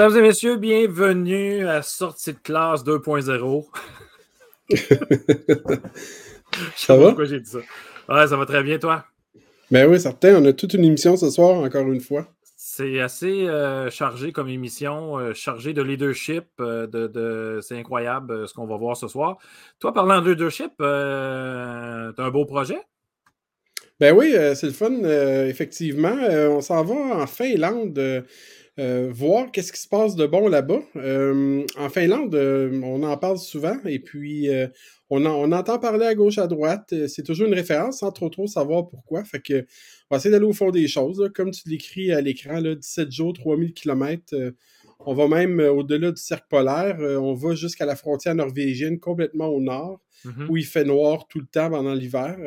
Mesdames et messieurs, bienvenue à Sortie de classe 2.0. ça va? Pourquoi j'ai dit ça? Ouais, ça va très bien, toi? Ben oui, certain. On a toute une émission ce soir, encore une fois. C'est assez euh, chargé comme émission, euh, chargé de leadership. Euh, de, C'est incroyable ce qu'on va voir ce soir. Toi, parlant de leadership, tu as un beau projet? Ben oui, c'est le fun, effectivement. on s'en va en Finlande euh, voir qu'est-ce qui se passe de bon là-bas. Euh, en Finlande, euh, on en parle souvent et puis on, entend parler à gauche, à droite. C'est toujours une référence sans trop trop savoir pourquoi. Fait que on va essayer d'aller au fond des choses. Comme tu l'écris à l'écran, 17 jours, 3000 km. on va même au-delà du cercle polaire. on va jusqu'à la frontière norvégienne, complètement au nord, mm-hmm. où il fait noir tout le temps pendant l'hiver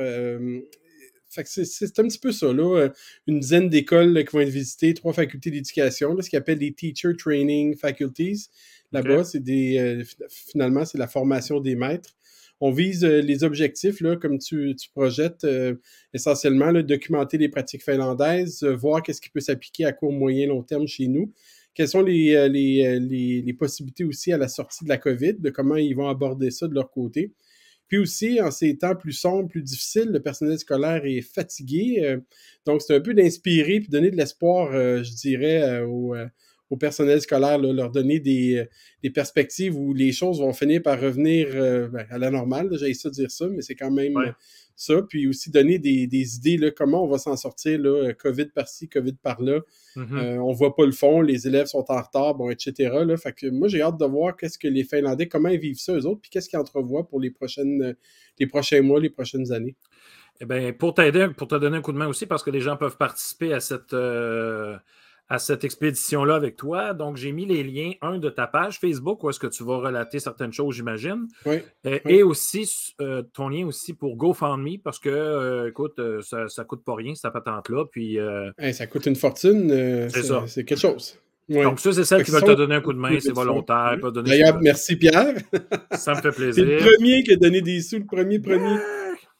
c'est un petit peu ça, là. Euh, une dizaine d'écoles qui vont être visitées, trois facultés d'éducation, ce qu'ils appellent les Teacher Training Faculties. Là-bas, c'est des. Euh, finalement, c'est la formation des maîtres. On vise euh, les objectifs, là, comme tu, projettes, essentiellement, documenter les pratiques finlandaises, voir qu'est-ce qui peut s'appliquer à court, moyen, long terme chez nous. Quelles sont les, les, possibilités aussi à la sortie de la COVID, de comment ils vont aborder ça de leur côté. Puis aussi, en ces temps plus sombres, plus difficiles, le personnel scolaire est fatigué. Euh, donc, c'est un peu d'inspirer puis donner de l'espoir, euh, je dirais, euh, au, personnel scolaire, leur donner des, perspectives où les choses vont finir par revenir ben, à la normale. J'ai ça dire ça, mais c'est quand même ça, puis aussi donner des, idées, là, comment on va s'en sortir, là, COVID par-ci, COVID par-là. Mm-hmm. euh, on voit pas le fond, les élèves sont en retard, bon, etc. Là. Fait que moi, j'ai hâte de voir qu'est-ce que les Finlandais, comment ils vivent ça, eux autres, puis qu'est-ce qu'ils entrevoient pour les, prochaines, euh, les prochains mois, les prochaines années. Eh bien, pour t'aider, pour te donner un coup de main aussi, parce que les gens peuvent participer à cette, euh, à cette expédition-là avec toi. Donc, j'ai mis les liens, un de ta page Facebook, où est-ce que tu vas relater certaines choses, j'imagine. Oui, euh, Et aussi euh, ton lien aussi pour GoFundMe, parce que, euh, écoute, ça ne coûte pas rien, cette patente-là. Puis, ça coûte une fortune. c'est ça. C'est quelque chose. Donc, ça, c'est celle qui va te donner un coup de main, c'est volontaire. D'ailleurs, merci Pierre. ça me fait plaisir. C'est le premier qui a donné des sous, le premier, premier.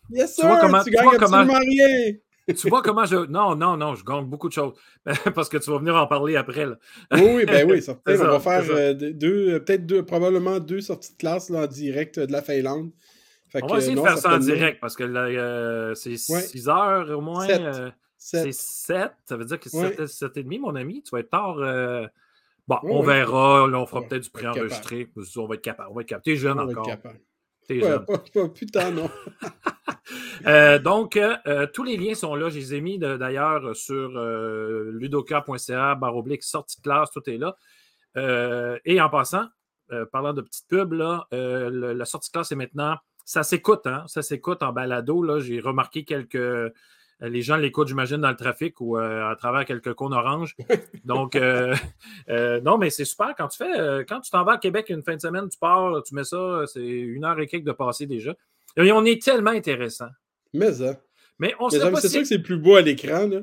Yes, sir, tu vois comment, tu, gagnes absolument rien tu vois comment je. Non, non, non, je gagne beaucoup de choses. Parce que tu vas venir en parler après. Là. oui, oui, ben oui, certain. on va faire euh, deux, peut-être deux, probablement deux sorties de classe là, en direct de la Finlande. on va essayer de faire ça, en direct parce que euh, c'est 6 heures au moins. Euh, c'est 7. Ça veut dire que c'est 7h30, mon ami. Tu vas être tard. Bon, on verra. Là, on fera peut-être du pré-enregistré. On va être capable. On va être capable. T'es jeune encore. T'es jeune. putain, non. Euh, donc, euh, euh, tous les liens sont là. Je les ai mis d'ailleurs sur ludoka.ca, barre oblique, sortie de classe, tout est là. et en passant, parlant de petites pubs, là, la sortie de classe est maintenant. Ça s'écoute, hein? Ça s'écoute en balado. J'ai remarqué quelques. Les gens l'écoutent, j'imagine, dans le trafic ou à travers quelques cônes oranges. Donc, non, mais c'est super. Quand tu fais, quand tu t'en vas à Québec une fin de semaine, tu pars, tu mets ça, c'est une heure et quelques de passer déjà. Et on est tellement intéressant. Mais ça. Mais on sait pas C'est sûr que c'est plus beau à l'écran, là.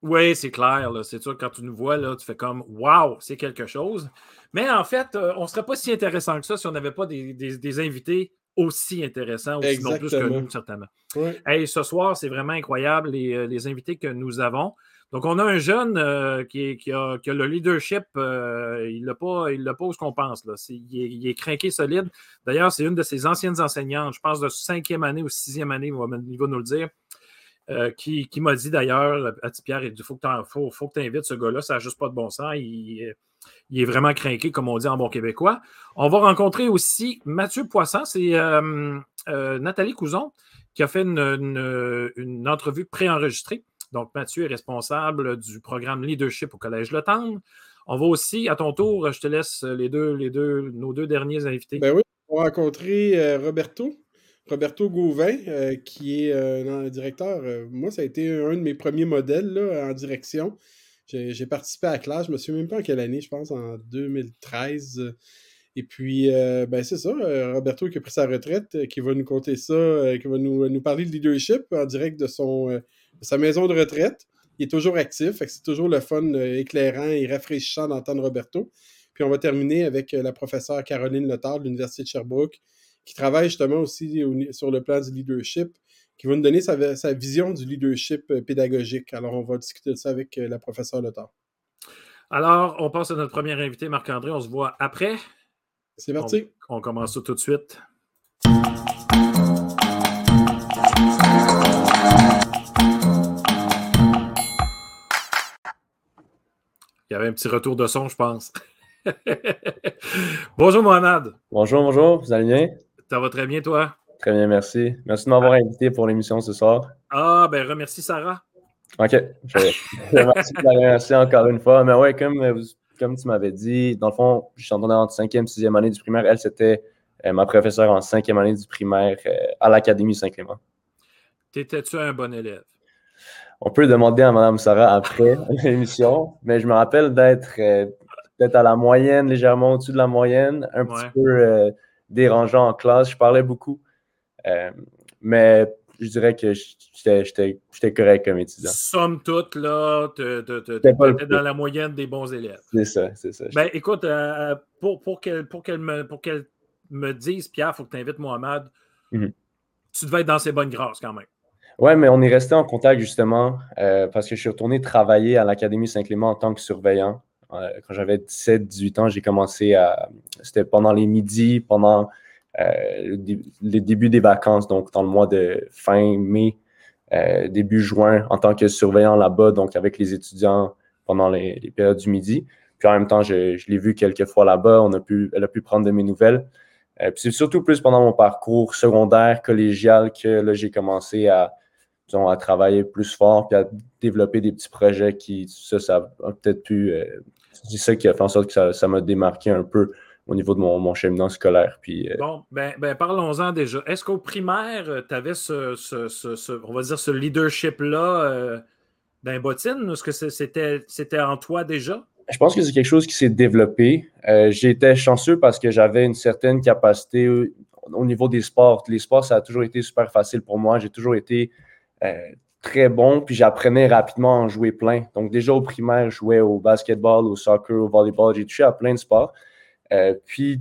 Oui, c'est clair. C'est sûr, quand tu nous vois, là, tu fais comme Waouh, c'est quelque chose. Mais en fait, euh, on ne serait pas si intéressant que ça si on n'avait pas des, invités aussi intéressants, aussi non plus que nous, certainement. Ouais. ce soir, c'est vraiment incroyable les, euh, les, invités que nous avons. Donc, on a un jeune euh, qui, qui, a, le leadership, euh, il pas, il pas où ce qu'on pense. Là. il, est, craqué solide. D'ailleurs, c'est une de ses anciennes enseignantes, je pense de cinquième année ou sixième année, il va, nous le dire, euh, qui, m'a dit d'ailleurs, à Pierre, il faut que tu invites ce gars-là, ça n'a juste pas de bon sens. Il, est vraiment craqué, comme on dit en bon québécois. On va rencontrer aussi Mathieu Poisson, c'est Nathalie Couson qui a fait une, une entrevue préenregistrée donc, Mathieu est responsable du programme Leadership au Collège Le Temps. On va aussi, à ton tour, je te laisse les deux, les deux, nos deux derniers invités. Ben oui, on va rencontrer euh, Roberto. Roberto Gauvin, euh, qui est un euh, directeur. moi, ça a été un de mes premiers modèles en direction. J'ai participé à la classe, je ne me souviens même pas en quelle année, je pense en 2013. Et puis, ben c'est ça, Roberto qui a pris sa retraite, qui va nous compter ça, qui va nous, parler de leadership en direct de sa maison de retraite. Il est toujours actif, c'est toujours le fun euh, éclairant et rafraîchissant d'entendre Roberto. Puis on va terminer avec euh, la professeure Caroline Letard de l'Université de Sherbrooke, qui travaille justement aussi sur le plan du leadership, qui va nous donner sa, vision du leadership euh, pédagogique. Alors on va discuter de ça avec la professeure Letard. Alors, on passe à notre premier invité, Marc-André. On se voit après. C'est parti. On, on commence ça tout de suite. Il y avait un petit retour de son, je pense. bonjour, Mohamed. Bonjour, bonjour. Vous allez bien? Ça va très bien, toi? Très bien, merci. Merci de m'avoir invité pour l'émission ce soir. Ah, ben remercie Sarah. OK. Je, remercie de la remercier encore une fois. Mais ouais, comme, euh, comme tu m'avais dit, dans le fond, je suis en en cinquième, sixième année du primaire. Elle, c'était euh, ma professeure en cinquième année du primaire euh, à l'Académie Saint-Clément. T'étais-tu un bon élève? On peut demander à Mme Sarah après l'émission, mais je me rappelle d'être peut-être à la moyenne, légèrement au-dessus de la moyenne, un petit peu dérangeant en classe. Je parlais beaucoup. mais je dirais que j'étais correct comme étudiant. Somme toute, là, tu étais dans la moyenne des bons élèves. C'est ça, c'est ça. Ben, écoute, euh, pour, pour qu'elle me, me dise, Pierre, il faut que tu invites Mohamed, mhm. tu devais être dans ses bonnes grâces quand même. Oui, mais on est resté en contact justement euh, parce que je suis retourné travailler à l'Académie Saint-Clément en tant que surveillant. Euh, quand j'avais 17-18 ans, j'ai commencé à. C'était pendant les midis, pendant euh, les débuts des vacances, donc dans le mois de fin mai, euh, début juin, en tant que surveillant là-bas, donc avec les étudiants pendant les, périodes du midi. Puis en même temps, je, l'ai vu quelques fois là-bas, elle a pu prendre de mes nouvelles. Euh, puis c'est surtout plus pendant mon parcours secondaire, collégial, que là, j'ai commencé à, à travailler plus fort, puis à développer des petits projets qui, ça, ça a peut-être pu. C'est ça qui a fait en sorte que ça m'a démarqué un peu au niveau de mon, mon cheminement scolaire. Puis, euh, Bon, ben, ben parlons-en déjà. Est-ce qu'au primaire, euh, tu avais ce, ce, on va dire, ce leadership-là euh, d'un bottine? Est-ce que c'était, c'était en toi déjà? Je pense que c'est quelque chose qui s'est développé. j'étais chanceux parce que j'avais une certaine capacité au niveau des sports. Les sports, ça a toujours été super facile pour moi. J'ai toujours été très bon, puis j'apprenais rapidement à en jouer plein. Donc déjà au primaire, je jouais au basketball, au soccer, au volleyball. J'ai touché à plein de sports. Euh, puis,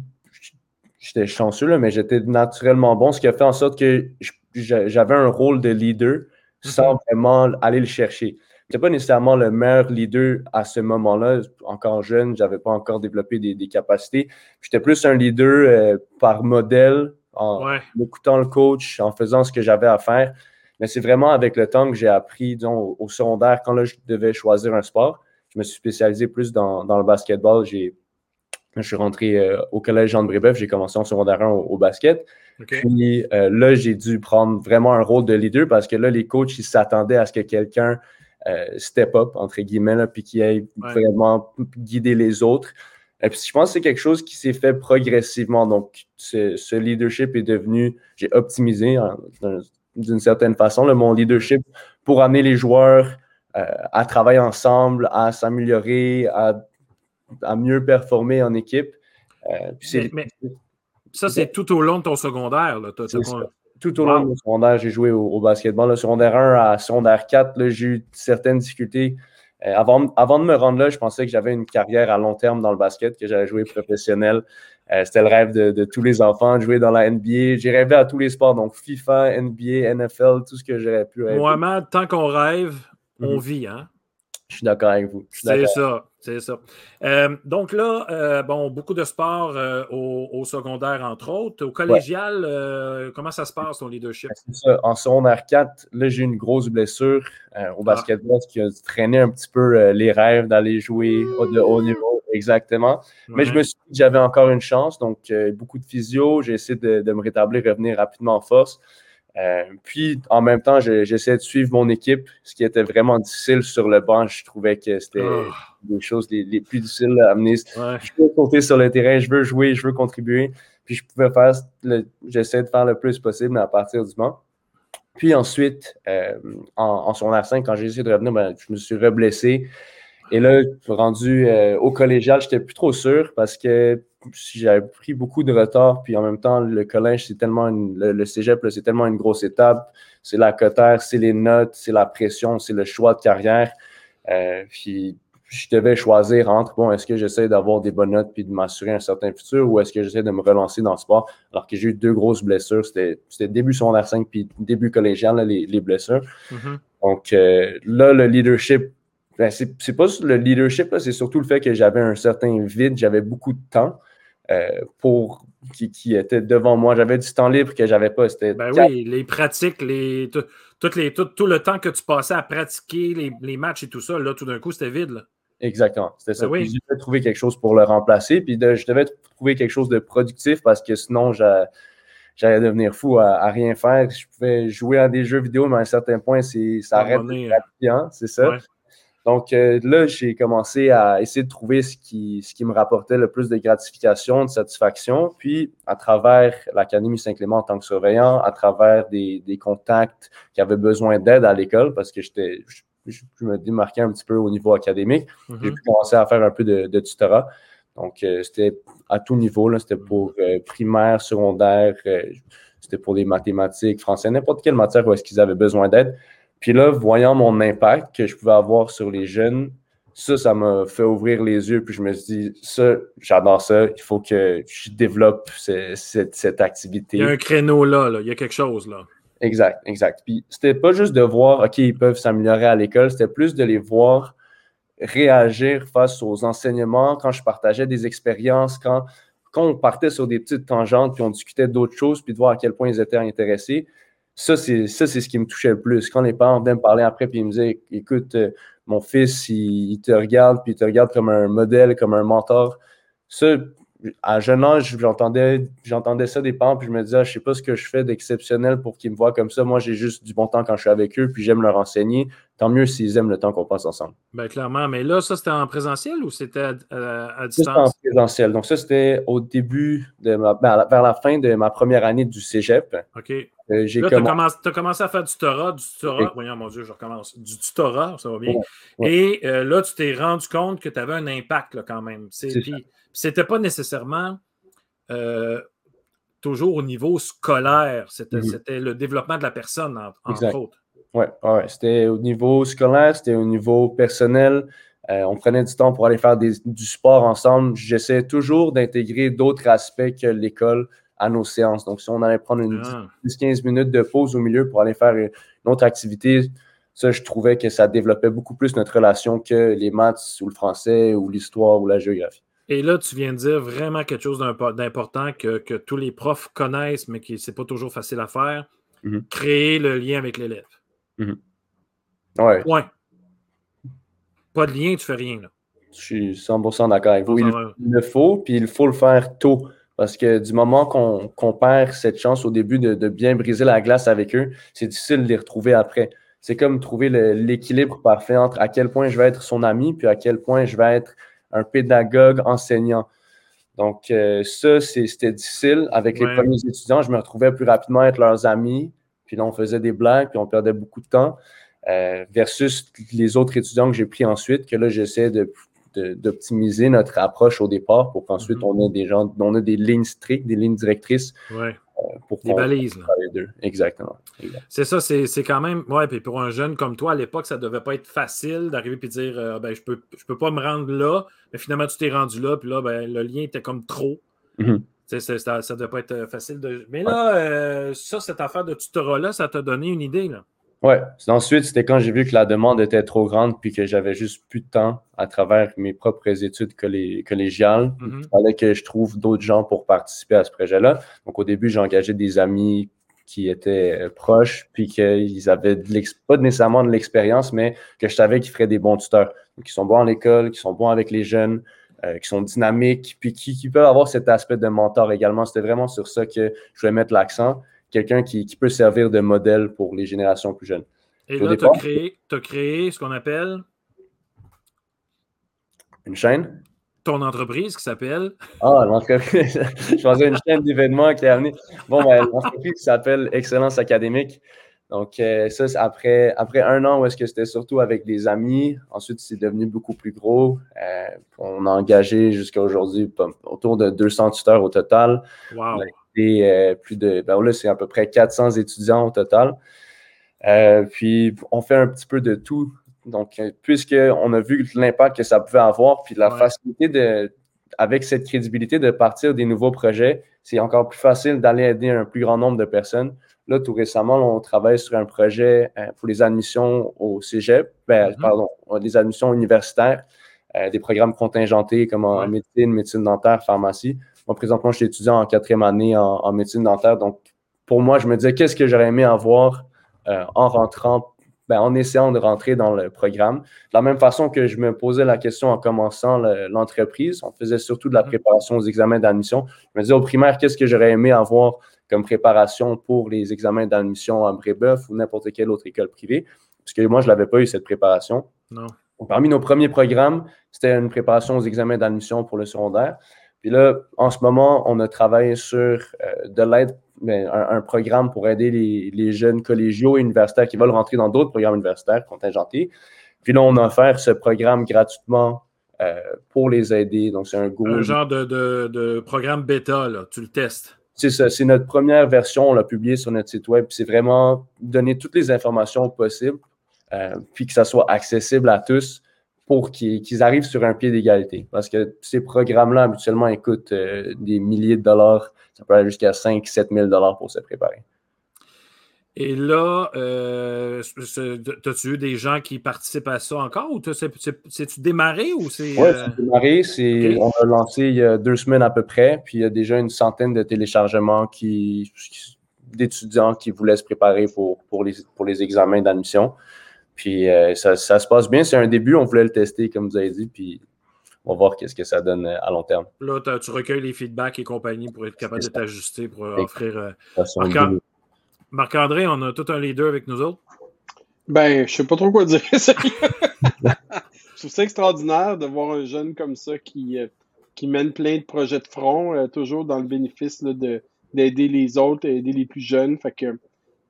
j'étais chanceux, mais j'étais naturellement bon, ce qui a fait en sorte que j'avais un rôle de leader sans mhm. vraiment aller le chercher. Je n'étais pas nécessairement le meilleur leader à ce moment-là. Encore jeune, je n'avais pas encore développé des, capacités. J'étais plus un leader euh, par modèle, en écoutant le coach, en faisant ce que j'avais à faire. Mais c'est vraiment avec le temps que j'ai appris, disons, au, secondaire, quand là, je devais choisir un sport. Je me suis spécialisé plus dans, dans le basketball. J'ai je suis rentré euh, au collège Jean de Brébeuf, j'ai commencé en secondaire 1 au, basket. Puis euh, là, j'ai dû prendre vraiment un rôle de leader parce que là, les coachs, ils s'attendaient à ce que quelqu'un euh, step up, entre guillemets, là, puis qui aille vraiment guider les autres. Et puis je pense que c'est quelque chose qui s'est fait progressivement. Donc, ce, leadership est devenu, j'ai optimisé d'une certaine façon mon leadership pour amener les joueurs à travailler ensemble, à s'améliorer, à à mieux performer en équipe. Euh, mais, ça, c'est tout au long de ton secondaire. Tout au long de mon secondaire, j'ai joué au, basketball. Le secondaire 1 à secondaire 4, j'ai eu certaines difficultés. Euh, avant, avant de me rendre là, je pensais que j'avais une carrière à long terme dans le basket, que j'allais jouer professionnel. Euh, c'était le rêve de, tous les enfants, de jouer dans la NBA. J'ai rêvé à tous les sports, donc FIFA, NBA, NFL, tout ce que j'aurais pu rêver. Mohamed, tant qu'on rêve, on mhm. vit, hein? Je suis d'accord avec vous. C'est ça, c'est ça. Euh, donc là, euh, bon, beaucoup de sport euh, au, secondaire, entre autres. Au collégial, comment ça se passe, ton leadership? C'est ça. En secondaire 4, là, j'ai une grosse blessure au ah. basketball qui a traîné un petit peu les rêves d'aller jouer au, de haut niveau. Exactement. Mais je me suis dit que j'avais encore une chance. Donc, beaucoup de physio. J'ai essayé de, de, me rétablir, revenir rapidement en force. Euh, puis, en même temps, j'essayais de suivre mon équipe, ce qui était vraiment difficile sur le banc. Je trouvais que c'était des ah. choses les, plus difficiles à amener. Je veux compter sur le terrain, je veux jouer, je veux contribuer. Puis, je pouvais faire, j'essayais de faire le plus possible à partir du banc. Puis ensuite, euh, en, son secondaire 5, quand j'ai essayé de revenir, ben, je me suis reblessé. Et là, rendu euh, au collégial, j'étais plus trop sûr parce que j'avais pris beaucoup de retard. Puis en même temps, le collège, c'est tellement le, cégep, c'est tellement une grosse étape. C'est la cotère, c'est les notes, c'est la pression, c'est le choix de carrière. Euh, puis je devais choisir entre, bon, est-ce que j'essaie d'avoir des bonnes notes puis de m'assurer un certain futur ou est-ce que j'essaie de me relancer dans le sport? Alors que j'ai eu deux grosses blessures. C'était début secondaire 5 puis début collégial, les, blessures. Mm-hmm. Donc euh, là, le leadership ben, c'est pas le leadership, c'est surtout le fait que j'avais un certain vide, j'avais beaucoup de temps euh, pour qui, qui, était devant moi. J'avais du temps libre que j'avais pas. Ben oui, les pratiques, les, tout, les, tout, le temps que tu passais à pratiquer les, les matchs et tout ça, là, tout d'un coup, c'était vide. Là. Exactement. C'était ça. Ben je devais trouver quelque chose pour le remplacer. Puis je devais trouver quelque chose de productif parce que sinon, j'allais devenir fou à, rien faire. Je pouvais jouer à des jeux vidéo, mais à un certain point, ça arrête hein. c'est ça. Donc euh, là, j'ai commencé à essayer de trouver ce qui, ce qui me rapportait le plus de gratification, de satisfaction. Puis, à travers l'Académie Saint-Clément en tant que surveillant, à travers des, des contacts qui avaient besoin d'aide à l'école, parce que j'étais, je, me démarquais un petit peu au niveau académique, mm-hmm. j'ai pu commencer à faire un peu de, de tutorat. Donc, euh, c'était à tout niveau. C'était pour euh, primaire, secondaire, c'était pour les mathématiques, français, n'importe quelle matière où est-ce qu'ils avaient besoin d'aide. Puis là, voyant mon impact que je pouvais avoir sur les jeunes, ça, ça m'a fait ouvrir les yeux. Puis je me suis dit, ça, j'adore ça. Il faut que je développe cette, activité. Il y a un créneau là, là, il y a quelque chose là. Exact, exact. Puis c'était pas juste de voir, OK, ils peuvent s'améliorer à l'école, c'était plus de les voir réagir face aux enseignements, quand je partageais des expériences, quand, quand on partait sur des petites tangentes, puis on discutait d'autres choses, puis de voir à quel point ils étaient intéressés ça, c'est ce qui me touchait le plus. Quand les parents venaient me parler après, puis ils me disaient Écoute, euh, mon fils, il, te regarde, puis il te regarde comme un modèle, comme un mentor. Ça, à jeune âge, j'entendais, j'entendais ça des parents, puis je me disais, ah, je sais pas ce que je fais d'exceptionnel pour qu'ils me voient comme ça. Moi, j'ai juste du bon temps quand je suis avec eux, puis j'aime leur enseigner. Tant mieux s'ils aiment le temps qu'on passe ensemble. Bien, clairement. Mais là, ça, c'était en présentiel ou c'était à, à, distance? C'était en présentiel. Donc, ça, c'était au début de ma, ben, vers la fin de ma première année du cégep. OK. Euh, là, tu as, commencé à faire du tutorat, du tutorat. Voyons, mon Dieu, je recommence. Du tutorat, ça va bien. Et euh, là, tu t'es rendu compte que tu avais un impact là, quand même. Puis, c'était pas nécessairement euh, toujours au niveau scolaire. Mhm. C'était le développement de la personne, entre autres. Oui, ouais, c'était au niveau scolaire, c'était au niveau personnel. on prenait du temps pour aller faire du sport ensemble. J'essaie toujours d'intégrer d'autres aspects que l'école à nos séances. Donc, si on allait prendre une 10-15 ah. minutes de pause au milieu pour aller faire une autre activité, ça, je trouvais que ça développait beaucoup plus notre relation que les maths ou le français ou l'histoire ou la géographie. Et là, tu viens de dire vraiment quelque chose d'important que, tous les profs connaissent, mais qui c'est pas toujours facile à faire. Mm-hmm. Créer le lien avec l'élève. Mm ouais. Point. Pas de lien, tu fais rien. Là. Je suis 100% d'accord avec vous. Il, le faut, puis il faut le faire tôt. Parce que du moment qu'on perd cette chance au début de, bien briser la glace avec eux, c'est difficile de les retrouver après. C'est comme trouver l'équilibre parfait entre à quel point je vais être son ami, puis à quel point je vais être un pédagogue enseignant. Donc, euh, ça, c'était difficile. Avec les premiers étudiants, je me retrouvais plus rapidement être leurs amis. Puis là, on faisait des blagues, puis on perdait beaucoup de temps. Euh, versus les autres étudiants que j'ai pris ensuite, que là, j'essaie de d'optimiser notre approche au départ pour qu'ensuite mhm. on ait des gens, on a des lignes strictes, des lignes directrices. Ouais. Euh, pour des balises. Exactement. C'est ça, c'est quand même. Ouais, puis pour un jeune comme toi, à l'époque, ça devait pas être facile d'arriver et dire euh, ben, je peux, je peux pas me rendre là, mais finalement, tu t'es rendu là, puis là, ben, le lien était comme trop. Mhm. ça, ne devait pas être euh, facile de. Mais là, ça, cette affaire de tutorat-là, ça t'a donné une idée, là. Ouais. Ensuite, c'était quand j'ai vu que la demande était trop grande puis que j'avais juste plus de temps à travers mes propres études collégiales. Mm-hmm. Il fallait que je trouve d'autres gens pour participer à ce projet-là. Donc, au début, j'ai engagé des amis qui étaient euh, proches puis qu'ils avaient pas nécessairement de l'expérience, mais que je savais qu'ils feraient des bons tuteurs. Donc, qui sont bons à l'école, qui sont bons avec les jeunes, euh, qui sont dynamiques, puis qui, qui peuvent avoir cet aspect de mentor également. C'était vraiment sur ça que je voulais mettre l'accent quelqu'un qui, peut servir de modèle pour les générations plus jeunes. Et là, tu as créé, as créé ce qu'on appelle une chaîne. Ton entreprise qui s'appelle Ah, l'entreprise. je faisais une chaîne d'événements qui a amené. Bon, ben, l'entreprise qui s'appelle Excellence Académique. Donc, euh, ça, après, après un an où est-ce que c'était surtout avec des amis. Ensuite, c'est devenu beaucoup plus gros. Euh, on a engagé jusqu'à aujourd'hui autour de 200 tuteurs au total. Wow. Euh, plus de, ben là, c'est à peu près 400 étudiants au total. Euh, puis, on fait un petit peu de tout. Donc, euh, puisqu'on a vu l'impact que ça pouvait avoir, puis la facilité de, avec cette crédibilité de partir des nouveaux projets, c'est encore plus facile d'aller aider un plus grand nombre de personnes. Là, tout récemment, on travaille sur un projet euh, pour les admissions au cégep, ben, mm-hmm. pardon, les admissions universitaires, euh, des programmes contingentés comme en médecine, médecine dentaire, pharmacie. Moi, présentement, je suis étudiant en quatrième année en, médecine dentaire. Donc, pour moi, je me disais, qu'est-ce que j'aurais aimé avoir euh, en rentrant, ben, en essayant de rentrer dans le programme? De la même façon que je me posais la question en commençant l'entreprise, on faisait surtout de la mm-hmm. préparation aux examens d'admission. Je me disais, au primaire, qu'est-ce que j'aurais aimé avoir comme préparation pour les examens d'admission à Brébeuf ou n'importe quelle autre école privée? Parce que moi, je ne l'avais pas eu, cette préparation. Non. parmi nos premiers programmes, c'était une préparation aux examens d'admission pour le secondaire. Puis là, en ce moment, on a travaillé sur euh, de l'aide, ben, un, programme pour aider les, jeunes collégiaux et universitaires qui veulent rentrer dans d'autres programmes universitaires contingentés. Puis là, on a offert ce programme gratuitement euh, pour les aider. Donc, c'est un gros. Un genre de, programme bêta, là. Tu le testes. C'est ça. C'est notre première version. On l'a publié sur notre site web. C'est vraiment donner toutes les informations possibles, euh, puis que ça soit accessible à tous pour qu'ils arrivent sur un pied d'égalité. Parce que ces programmes-là, habituellement, coûtent euh, des milliers de dollars. Ça peut aller jusqu'à 5 7 000 dollars pour se préparer. Et là, euh, as-tu eu des gens qui participent à ça encore ou c'est-tu démarré ou c'est. Oui, c'est euh, démarré. On a lancé il y a deux semaines à peu près, puis il y a déjà une centaine de téléchargements qui, d'étudiants qui voulaient se préparer pour, pour, les, pour les examens d'admission. Puis euh, ça, se passe bien. C'est un début. On voulait le tester, comme vous avez dit. Puis on va voir qu'est-ce que ça donne euh, à long terme. Là, tu recueilles les feedbacks et compagnie pour être capable de t'ajuster, pour euh, offrir. Marc-André, on a tout un leader avec nous autres. Ben, je sais pas trop quoi dire. je trouve ça extraordinaire de voir un jeune comme ça qui, qui mène plein de projets de front, toujours dans le bénéfice d'aider les autres, aider les plus jeunes. Fait que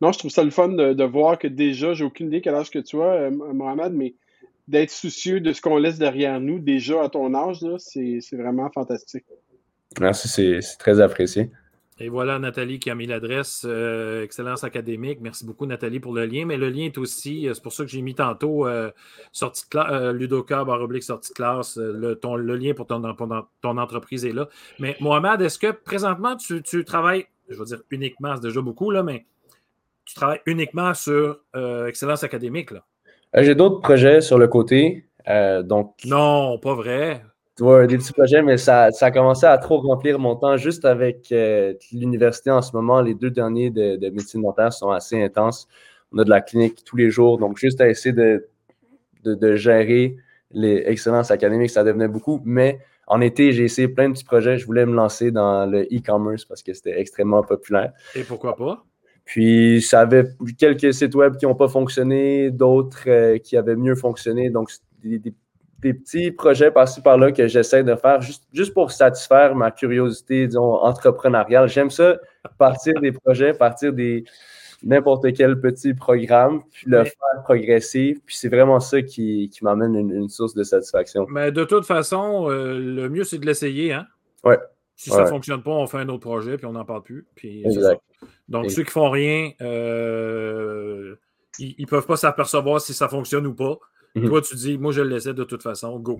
non, je trouve ça le fun de, voir que déjà, j'ai aucune idée quel âge que tu as, euh, Mohamed, mais d'être soucieux de ce qu'on laisse derrière nous déjà à ton âge, c'est vraiment fantastique. Merci, c'est très apprécié. Et voilà Nathalie qui a mis l'adresse euh, Excellence académique. Merci beaucoup Nathalie pour le lien. Mais le lien est aussi, euh, c'est pour ça que j'ai mis tantôt sortie de classe, Ludoka, barre oblique sortie de classe. Le, ton, le lien pour ton, ton, entreprise est là. Mais Mohamed, est-ce que présentement tu, tu travailles, je veux dire uniquement, c'est déjà beaucoup, là, mais tu travailles uniquement sur euh, excellence académique. Là. Euh, j'ai d'autres projets sur le côté. Euh, donc, non, pas vrai. Oui, des petits projets, mais ça, ça, a commencé à trop remplir mon temps juste avec l'université en ce moment. Les deux derniers de, médecine dentaire sont assez intenses. On a de la clinique tous les jours, donc juste à essayer de, de, gérer les excellences académiques, ça devenait beaucoup. Mais en été, j'ai essayé plein de petits projets. Je voulais me lancer dans le e-commerce parce que c'était extrêmement populaire. Et pourquoi pas? Puis, ça avait quelques sites web qui n'ont pas fonctionné, d'autres euh, qui avaient mieux fonctionné. Donc, des, des, petits projets par-ci par-là que j'essaie de faire juste, juste pour satisfaire ma curiosité, disons, entrepreneuriale. J'aime ça, partir des projets, partir des n'importe quel petit programme, puis le faire progresser. Puis c'est vraiment ça qui, qui m'amène une, source de satisfaction. Mais de toute façon, euh, le mieux, c'est de l'essayer, hein? Ouais. Si ça ne fonctionne pas, on fait un autre projet, puis on n'en parle plus. Puis exact. Donc, ceux qui font rien, euh, ils ne peuvent pas s'apercevoir si ça fonctionne ou pas. Mhm. Toi, tu dis, moi, je le laissais de toute façon, go.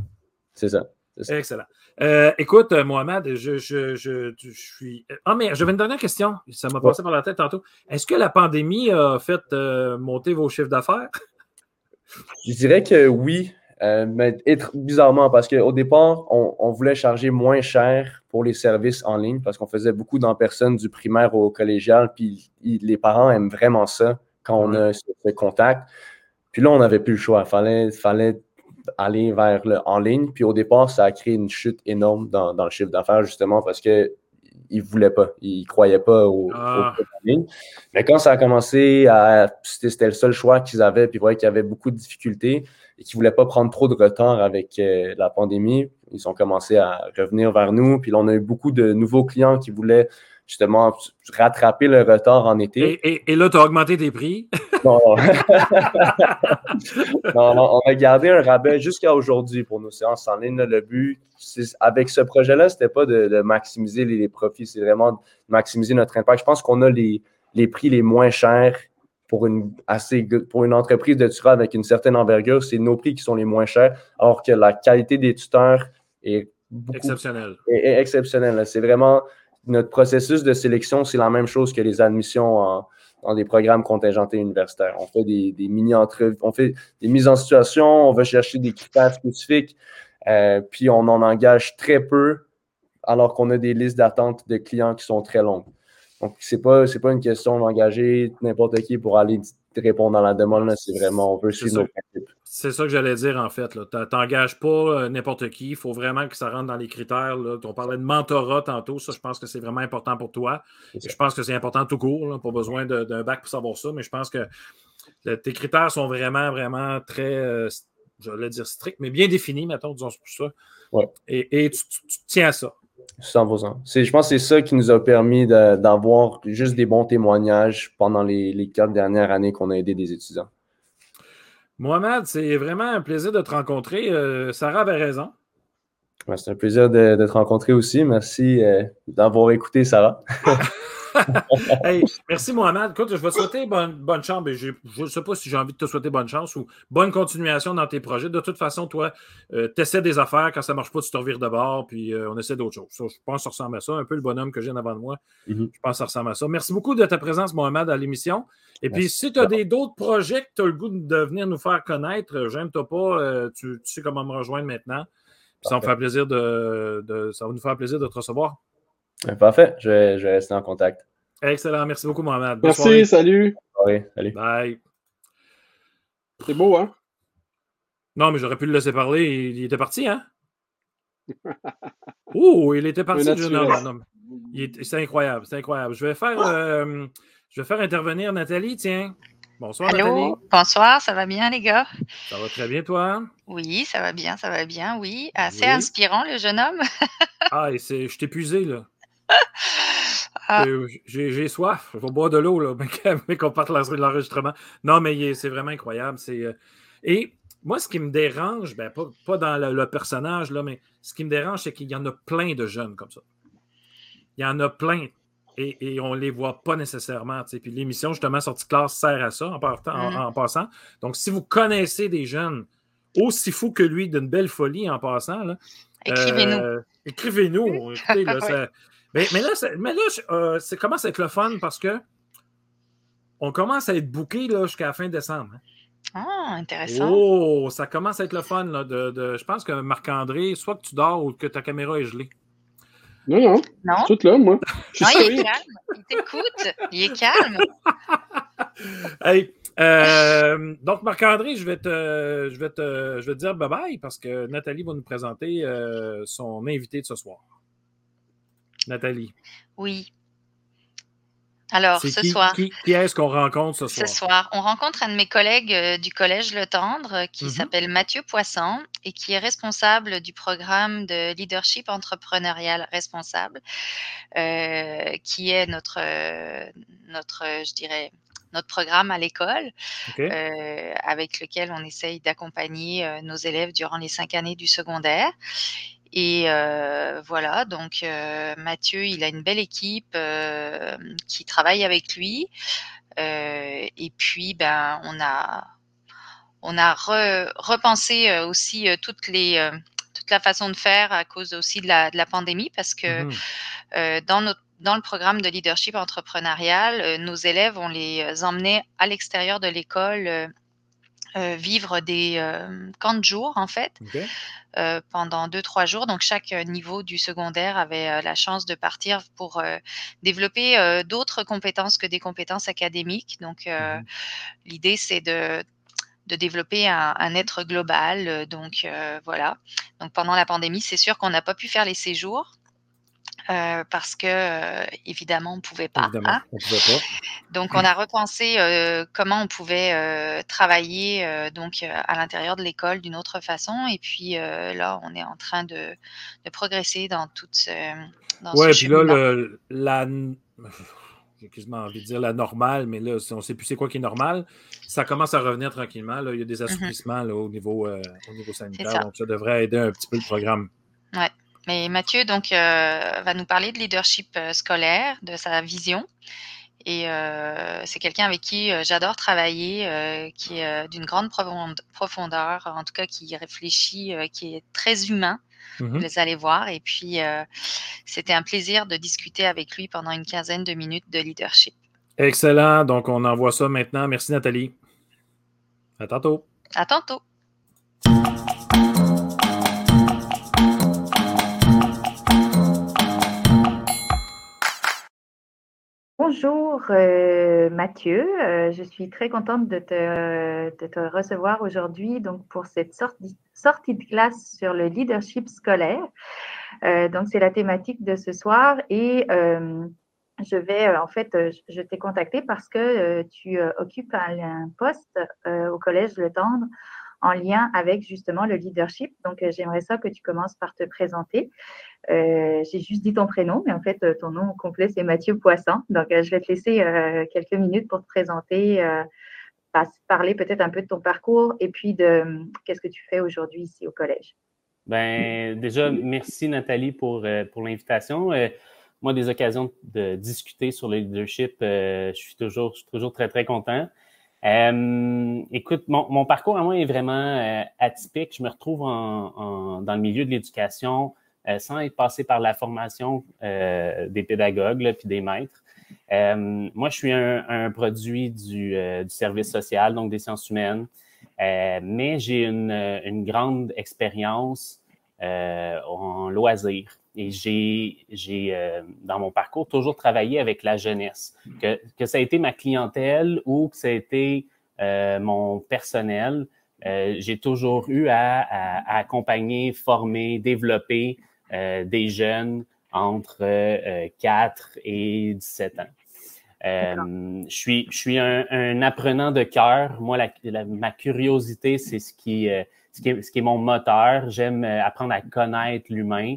C'est ça. Excellent. Euh, écoute, euh, Mohamed, je, je, suis. Ah, mais j'avais une dernière question. Ça m'a passé par la tête tantôt. Est-ce que la pandémie a fait monter vos chiffres d'affaires? Je dirais que oui. Mais bizarrement, parce qu'au départ, on, on, voulait charger moins cher pour les services en ligne parce qu'on faisait beaucoup d'en personne du primaire au collégial, puis les parents aiment vraiment ça quand on a ce, contact. Puis là, on n'avait plus le choix. Il fallait, fallait aller vers le en ligne. Puis au départ, ça a créé une chute énorme dans, le chiffre d'affaires, justement, parce qu'ils ne voulaient pas. Ils ne croyaient pas au, ah. Mais quand ça a commencé à. C'était le seul choix qu'ils avaient, puis ils voyaient qu'il y avait beaucoup de difficultés et qu'ils ne voulaient pas prendre trop de retard avec euh, la pandémie. Ils ont commencé à revenir vers nous. Puis là, on a eu beaucoup de nouveaux clients qui voulaient justement rattraper le retard en été. Et, là, tu as augmenté tes prix? non. on a gardé un rabais jusqu'à aujourd'hui pour nos séances en ligne. Le but, avec ce projet-là, ce n'était pas de, maximiser les, profits, c'est vraiment de maximiser notre impact. Je pense qu'on a les, les prix les moins chers pour une, assez, pour une entreprise de tuteur avec une certaine envergure, c'est nos prix qui sont les moins chers, alors que la qualité des tuteurs est exceptionnel. exceptionnel. C'est vraiment notre processus de sélection, c'est la même chose que les admissions dans des programmes contingentés universitaires. On fait des, mini-entrevues, on fait des mises en situation, on va chercher des critères spécifiques, euh, puis on en engage très peu, alors qu'on a des listes d'attente de clients qui sont très longues. Donc, ce n'est pas, pas une question d'engager n'importe qui pour aller répondre dans la demande. C'est vraiment, on veut suivre nos principes. C'est ça que j'allais dire, en fait. Tu n'engages pas euh, n'importe qui. Il faut vraiment que ça rentre dans les critères. On parlait de mentorat tantôt. Ça, je pense que c'est vraiment important pour toi. Je pense que c'est important tout court. Pas besoin d'un bac pour savoir ça. Mais je pense que tes critères sont vraiment, vraiment très, euh, j'allais dire stricts, mais bien définis, mettons, disons pour ça. Et, tu, tiens à ça. 100%. Je pense que c'est ça qui nous a permis d'avoir juste des bons témoignages pendant les, les quatre dernières années qu'on a aidé des étudiants. Mohamed, c'est vraiment un plaisir de te rencontrer. Euh, Sarah avait raison. C'est un plaisir de, te rencontrer aussi. Merci euh, d'avoir écouté, Sarah. merci Mohamed. Écoute, je vais te souhaiter bonne, bonne chance. Je ne sais pas si j'ai envie de te souhaiter bonne chance ou bonne continuation dans tes projets. De toute façon, toi, euh, tu essaies des affaires. Quand ça ne marche pas, tu te revires de bord, puis euh, on essaie d'autres choses. je pense que ça ressemble à ça. Un peu le bonhomme que j'ai avant de moi. Mm-hmm. Je pense que ça ressemble à ça. Merci beaucoup de ta présence, Mohamed, à l'émission. Et puis, si tu as d'autres projets que tu as le goût de venir nous faire connaître, euh, j'aime-toi pas, tu, sais comment me rejoindre maintenant. Ça, va plaisir de, ça va nous faire plaisir de te recevoir. Parfait, je vais, je vais rester en contact. Excellent. Merci beaucoup, Mohamed. Merci, salut. Oui, salut. Bye. C'est beau, hein? Non, mais j'aurais pu le laisser parler. Il, était parti, hein? oh, il était parti, le jeune homme. C'est incroyable, c'est incroyable. Je vais faire, euh, je vais faire intervenir Nathalie, tiens. Bonsoir, Allô? Nathalie. Bonsoir, ça va bien, les gars? Ça va très bien, toi? Oui, ça va bien, ça va bien, oui. Assez inspirant, le jeune homme. ah, et je t'ai épuisé, là. Ah. J'ai soif. Je vais boire de l'eau, là, mais qu'on parte l'enregistrement. Non, mais c'est vraiment incroyable. Euh, et moi, ce qui me dérange, ben, pas, dans le, personnage, là, mais ce qui me dérange, c'est qu'il y en a plein de jeunes comme ça. Il y en a plein. Et, on ne les voit pas nécessairement. Puis l'émission, justement, Sortie classe sert à ça en, mm-hmm. en, passant. Donc, si vous connaissez des jeunes aussi fous que lui, d'une belle folie en passant, écrivez-nous. Euh, écrivez-nous. Mais, là, mais là euh, commence à être le fun parce que on commence à être booké jusqu'à la fin décembre. Hein. Ah, intéressant. Oh, ça commence à être le fun. Là, de, je pense que Marc-André, soit que tu dors ou que ta caméra est gelée. Non, non. Non. Tout là, moi. non, il est calme. Il t'écoute. Il est calme. hey, euh, donc, Marc-André, je vais te, je vais te, je vais te dire bye bye parce que Nathalie va nous présenter euh, son invité de ce soir. Nathalie. Oui. Alors, ce soir. Qui, est-ce qu'on rencontre ce soir? Ce soir, on rencontre un de mes collègues euh, du Collège Le Tendre euh, qui mhm. s'appelle Mathieu Poisson et qui est responsable du programme de leadership entrepreneurial responsable, euh, qui est notre, notre, je dirais, notre programme à l'école, avec lequel on essaye d'accompagner nos élèves durant les cinq années du secondaire. Et euh, voilà, donc euh, Mathieu, il a une belle équipe euh, qui travaille avec lui. et puis, ben, on a, on a repensé aussi toutes les, toute la façon de faire à cause aussi de la, de la pandémie, parce que mmh dans notre dans le programme de leadership entrepreneurial, nos élèves, on les emmenait à l'extérieur de l'école euh, vivre des euh, camps de jour, en fait, euh, pendant deux, trois jours. Donc, chaque niveau du secondaire avait la chance de partir pour développer d'autres compétences que des compétences académiques. Donc, mmh l'idée, c'est de de développer un, un être global. Donc voilà. Donc pendant la pandémie, c'est sûr qu'on n'a pas pu faire les séjours. Euh, parce que euh, évidemment on pouvait pas. Hein. pouvait pas. Donc on a repensé euh, comment on pouvait travailler donc à l'intérieur de l'école d'une autre façon et puis là on est en train de, de progresser dans toute ce dans ouais, puis là le, la j'ai quasiment envie de dire la normale, mais là, on ne sait plus c'est quoi qui est normal. Ça commence à revenir tranquillement. Là. Il y a des mmh assouplissements là, au, niveau, au niveau sanitaire. Donc, ça devrait aider un petit peu le programme. Ouais. Mais Mathieu donc euh, va nous parler de leadership euh, scolaire, de sa vision. Et euh, c'est quelqu'un avec qui j'adore travailler, qui est d'une grande profondeur, en tout cas qui réfléchit, qui est très humain Vous mm-hmm. les allez voir. Et puis, c'était un plaisir de discuter avec lui pendant une quinzaine de minutes de leadership. Excellent. Donc, on envoie ça maintenant. Merci, Nathalie. À tantôt. À tantôt. Bonjour euh, Mathieu, euh, je suis très contente de te, recevoir aujourd'hui donc pour cette sortie, sortie, de classe sur le leadership scolaire. Euh, donc c'est la thématique de ce soir et je vais en fait, je t'ai contacté parce que tu occupes un, un poste au collège Le Tendre en lien avec justement le leadership. Donc, euh, j'aimerais ça que tu commences par te présenter. Euh, j'ai juste dit ton prénom, mais en fait, euh, ton nom complet, c'est Mathieu Poisson. Donc, je vais te laisser quelques minutes pour te présenter, parler peut-être un peu de ton parcours et puis de qu'est-ce que tu fais aujourd'hui ici au collège. Ben, déjà, merci Nathalie pour, l'invitation. moi, des occasions de discuter sur le leadership, je, suis toujours, je suis toujours très, très content. Euh, écoute, mon, parcours à moi est vraiment euh, atypique. Je me retrouve en, dans le milieu de l'éducation euh, sans être passé par la formation des pédagogues puis des maîtres. moi, je suis un, produit du, service social, donc des sciences humaines, mais j'ai une, une, grande expérience en loisirs. Et j'ai, j'ai euh, dans mon parcours, toujours travaillé avec la jeunesse. Que, que ça a été ma clientèle ou que ça a été euh, mon personnel, euh, j'ai toujours eu à, à, accompagner, former, développer des jeunes entre 4 et 17 ans. je suis, je suis un, un apprenant de cœur. Moi, la, ma curiosité, c'est ce qui, ce, qui est, ce qui est mon moteur. J'aime apprendre à connaître l'humain.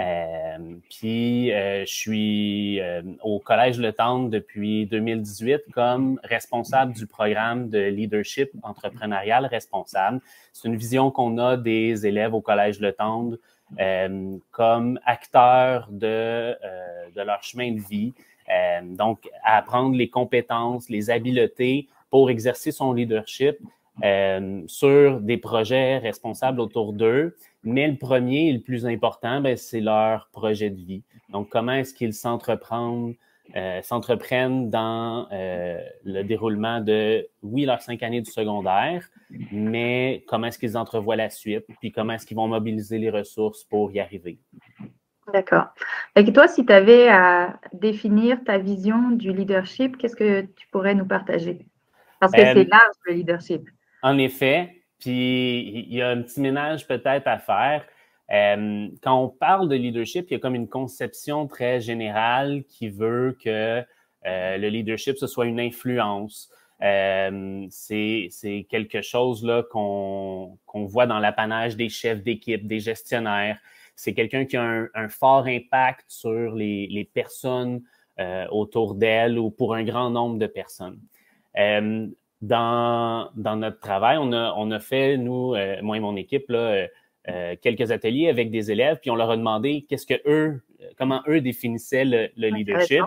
Euh, puis, euh, je suis euh, au Collège Le Tendre depuis 2018 comme responsable du programme de leadership entrepreneurial responsable. C'est une vision qu'on a des élèves au Collège Le Tendre comme acteurs de, de leur chemin de vie. donc, apprendre les compétences, les habiletés pour exercer son leadership sur des projets responsables autour d'eux mais le premier et le plus important, ben, c'est leur projet de vie. Donc, comment est-ce qu'ils s'entreprennent, euh, s'entreprennent dans euh, le déroulement de, oui, leurs cinq années du secondaire, mais comment est-ce qu'ils entrevoient la suite, puis comment est-ce qu'ils vont mobiliser les ressources pour y arriver? D'accord. Et toi, si tu avais à définir ta vision du leadership, qu'est-ce que tu pourrais nous partager? Parce que c'est euh, large, le leadership. En effet, puis il y a un petit ménage peut-être à faire. Euh, quand on parle de leadership, il y a comme une conception très générale qui veut que euh, le leadership, ce soit une influence. Euh, c'est quelque chose qu'on voit dans l'apanage des chefs d'équipe, des gestionnaires. C'est quelqu'un qui a un, un, fort impact sur les, les personnes euh, autour d'elle ou pour un grand nombre de personnes. Dans, dans notre travail, on a, on a fait, nous, euh, moi et mon équipe, là, euh, euh, quelques ateliers avec des élèves, puis on leur a demandé qu'est-ce que eux, comment eux définissaient le, le leadership.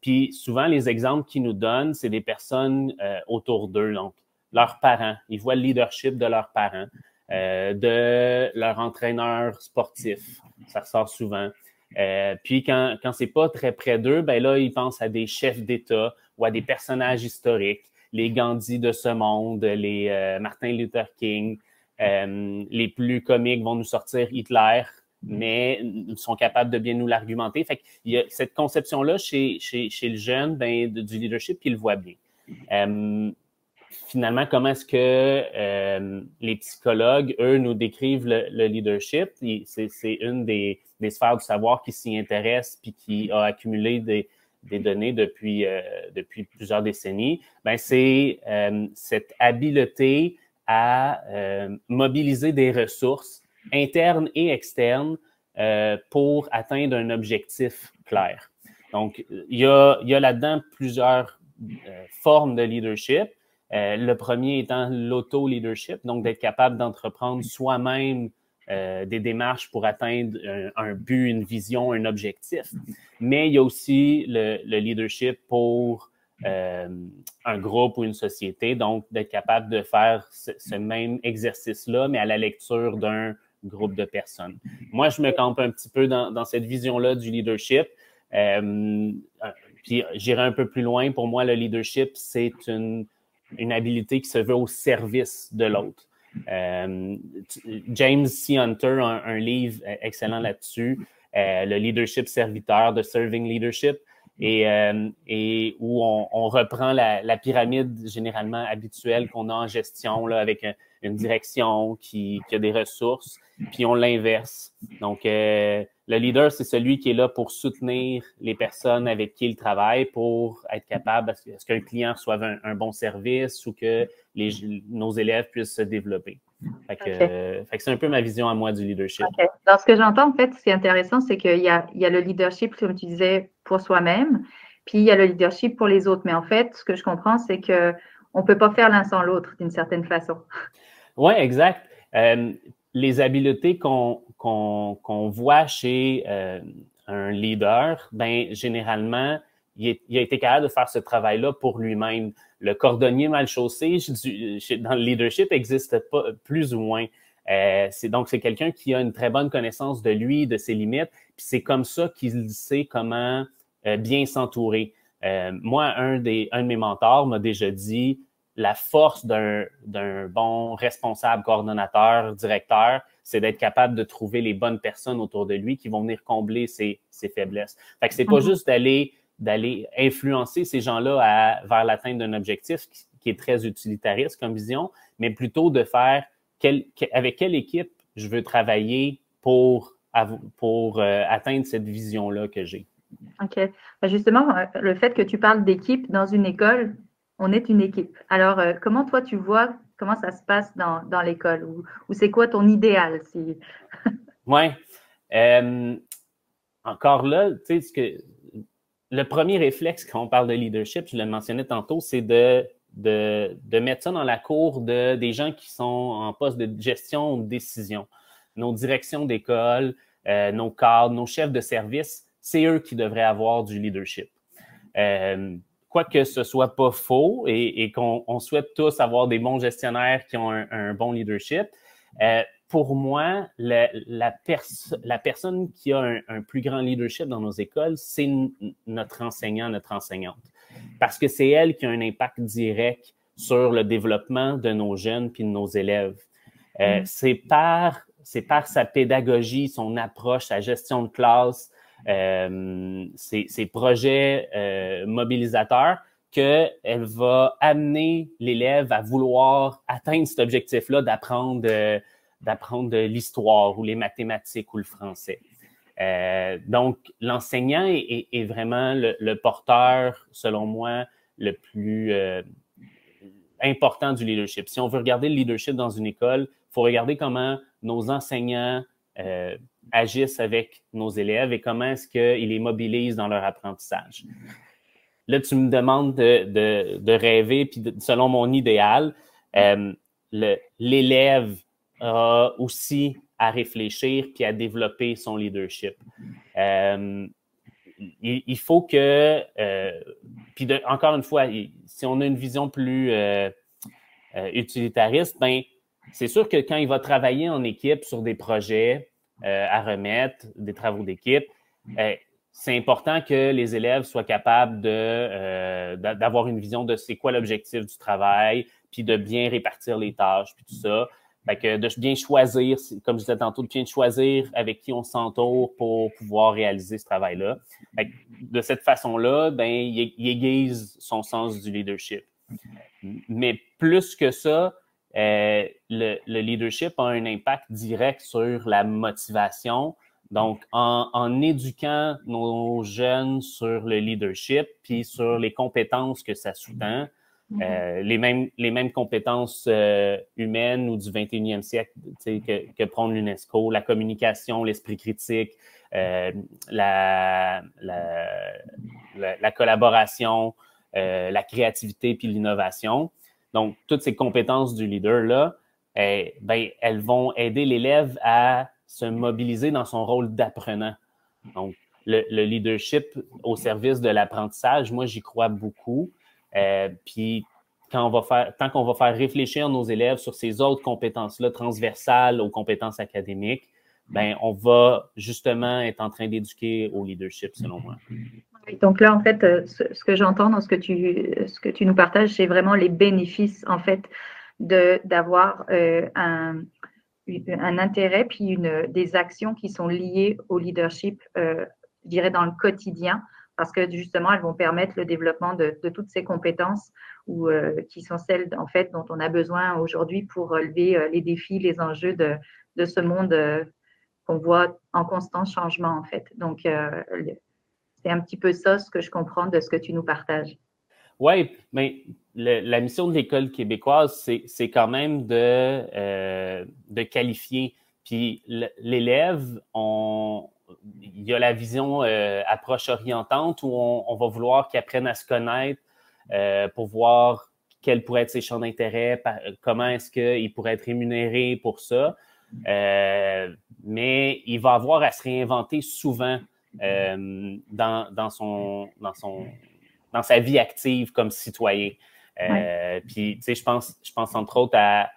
puis souvent, les exemples qu'ils nous donnent, c'est des personnes autour d'eux, donc leurs parents. Ils voient le leadership de leurs parents, de leur entraîneur sportif. Ça ressort souvent. puis quand, quand c'est pas très près d'eux, ben là, ils pensent à des chefs d'État, ou à des personnages historiques, les Gandhi de ce monde, les euh, Martin Luther King. Euh, les plus comiques vont nous sortir Hitler, mais ils sont capables de bien nous l'argumenter. Fait qu'il y a cette conception-là chez, chez, chez, le jeune ben, du leadership qu'il voit bien. Euh, finalement, comment est-ce que les psychologues, eux, nous décrivent le, le leadership? C'est une des, des, sphères du savoir qui s'y intéresse puis qui a accumulé des, des données depuis, euh, depuis plusieurs décennies, ben c'est euh, cette habileté à euh, mobiliser des ressources internes et externes pour atteindre un objectif clair. Donc, il y a, y a là-dedans plusieurs formes de leadership. le premier étant l'auto-leadership, donc d'être capable d'entreprendre soi-même euh, des démarches pour atteindre un, but, une vision, un objectif. Mais il y a aussi le, leadership pour euh, un groupe ou une société, donc d'être capable de faire ce, même exercice-là, mais à la lecture d'un groupe de personnes. Moi, je me campe un petit peu dans, cette vision-là du leadership. Euh, puis j'irai un peu plus loin. Pour moi, le leadership, c'est une, une habilité qui se veut au service de l'autre. Euh, James C. Hunter a un, livre excellent là-dessus, euh, le leadership serviteur, de Serving Leadership, et, euh, et où on, on reprend la, la, pyramide généralement habituelle qu'on a en gestion, là, avec une direction qui, qui, a des ressources, puis on l'inverse. Donc, le leader, c'est celui qui est là pour soutenir les personnes avec qui il travaille, pour être capable, est-ce qu'un client reçoive un, bon service ou que les, nos élèves puissent se développer? Fait que, euh, c'est un peu ma vision à moi du leadership. Dans ce que j'entends, en fait, ce qui est intéressant, c'est qu'il y a, il y a le leadership, comme tu disais, pour soi-même, puis il y a le leadership pour les autres. Mais en fait, ce que je comprends, c'est qu'on ne peut pas faire l'un sans l'autre d'une certaine façon. Oui, exact. Euh, les habiletés qu'on qu'on voit chez euh, un leader, ben généralement, il, a été capable de faire ce travail-là pour lui-même. Le cordonnier mal chaussé dans le leadership n'existe pas plus ou moins. Euh, c'est donc c'est quelqu'un qui a une très bonne connaissance de lui, de ses limites. Puis c'est comme ça qu'il sait comment euh, bien s'entourer. moi, un des un de mes mentors m'a déjà dit la force d'un bon responsable, coordonnateur, directeur, c'est d'être capable de trouver les bonnes personnes autour de lui qui vont venir combler ses, ses faiblesses. Fait que c'est pas mhm. juste d'aller d'aller influencer ces gens-là vers l'atteinte d'un objectif qui, est très utilitariste comme vision, mais plutôt de faire quel, avec quelle équipe je veux travailler pour, pour euh, atteindre cette vision-là que j'ai. OK. Ben, justement, euh, le fait que tu parles d'équipe dans une école, on est une équipe. Alors, euh, comment toi tu vois comment ça se passe dans, l'école ou, c'est quoi ton idéal? Oui. Euh, encore là, tu sais, le premier réflexe quand on parle de leadership, je le mentionnais tantôt, c'est de, de, mettre ça dans la cour de, des gens qui sont en poste de gestion de décision. Nos directions d'école, euh, nos cadres, nos chefs de service, c'est eux qui devraient avoir du leadership. Quoique ce soit pas faux et, qu'on souhaite tous avoir des bons gestionnaires qui ont un, bon leadership, euh, pour moi, la, la, la, personne qui a un, plus grand leadership dans nos écoles, c'est notre enseignant, notre enseignante. Parce que c'est elle qui a un impact direct sur le développement de nos jeunes puis de nos élèves. Euh, mm. C'est par, par sa pédagogie, son approche, sa gestion de classe, euh, ces, projets euh, mobilisateurs qu'elle va amener l'élève à vouloir atteindre cet objectif-là d'apprendre euh, d'apprendre l'histoire ou les mathématiques ou le français. Euh, donc, l'enseignant est, est, vraiment le, le, porteur, selon moi, le plus euh, important du leadership. Si on veut regarder le leadership dans une école, il faut regarder comment nos enseignants euh, agissent avec nos élèves et comment est-ce qu'ils les mobilisent dans leur apprentissage. Là, tu me demandes de, rêver, puis selon mon idéal, euh, l'élève a aussi à réfléchir puis à développer son leadership. Euh, il, faut que, euh, puis encore une fois, si on a une vision plus utilitariste, ben c'est sûr que quand il va travailler en équipe sur des projets à remettre, des travaux d'équipe, c'est important que les élèves soient capables de d'avoir une vision de c'est quoi l'objectif du travail, puis de bien répartir les tâches, puis tout ça. Fait que de bien choisir, comme je disais tantôt, de bien choisir avec qui on s'entoure pour pouvoir réaliser ce travail-là. De cette façon-là, ben, il, aiguise son sens du leadership. Mais plus que ça, euh, le, leadership a un impact direct sur la motivation. Donc, en, en éduquant nos jeunes sur le leadership, puis sur les compétences que ça sous-tend, Mhm. Euh, les, mêmes, les mêmes compétences euh, humaines ou du 21e siècle que, que prône l'UNESCO, la communication, l'esprit critique, euh, la, la, la, collaboration, la créativité puis l'innovation. Donc, toutes ces compétences du leader-là, eh, ben, elles vont aider l'élève à se mobiliser dans son rôle d'apprenant. Donc, le, le, leadership au service de l'apprentissage, moi, j'y crois beaucoup. Euh, puis tant qu'on va faire réfléchir nos élèves sur ces autres compétences-là transversales aux compétences académiques, ben, on va justement être en train d'éduquer au leadership, selon moi. Donc là, en fait, euh, ce, que j'entends dans ce que tu, nous partages, c'est vraiment les bénéfices, en fait, d'avoir euh, un, un, intérêt puis une, des actions qui sont liées au leadership, euh, je dirais, dans le quotidien, parce que justement, elles vont permettre le développement de, de toutes ces compétences ou, qui sont celles, en fait, dont on a besoin aujourd'hui pour relever les défis, les enjeux de, de ce monde qu'on voit en constant changement, en fait. Donc, c'est un petit peu ça ce que je comprends de ce que tu nous partages. Oui, mais la mission de l'école québécoise, c'est quand même de, euh, qualifier. Puis l'élève, il y a la vision euh, approche orientante où on, va vouloir qu'il apprenne à se connaître euh, pour voir quels pourraient être ses champs d'intérêt, comment est-ce qu'il pourrait être rémunéré pour ça. mais il va avoir à se réinventer souvent euh, dans, dans, son, dans, son, dans sa vie active comme citoyen. Euh, Puis, tu sais, je pense, je pense entre autres à,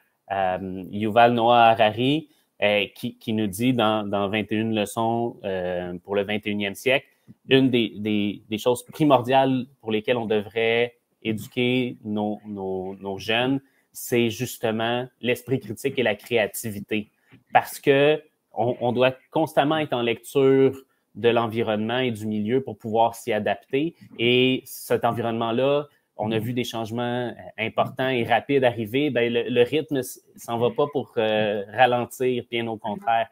Yuval Noah Harari, euh, qui, qui, nous dit dans, dans 21 leçons euh, pour le 21e siècle, une des, des, des, choses primordiales pour lesquelles on devrait éduquer nos, nos, nos jeunes, c'est justement l'esprit critique et la créativité. Parce que on, on, doit constamment être en lecture de l'environnement et du milieu pour pouvoir s'y adapter. Et cet environnement-là, on a vu des changements euh, importants et rapides arriver, ben le, rythme s'en va pas pour euh, ralentir, bien au contraire.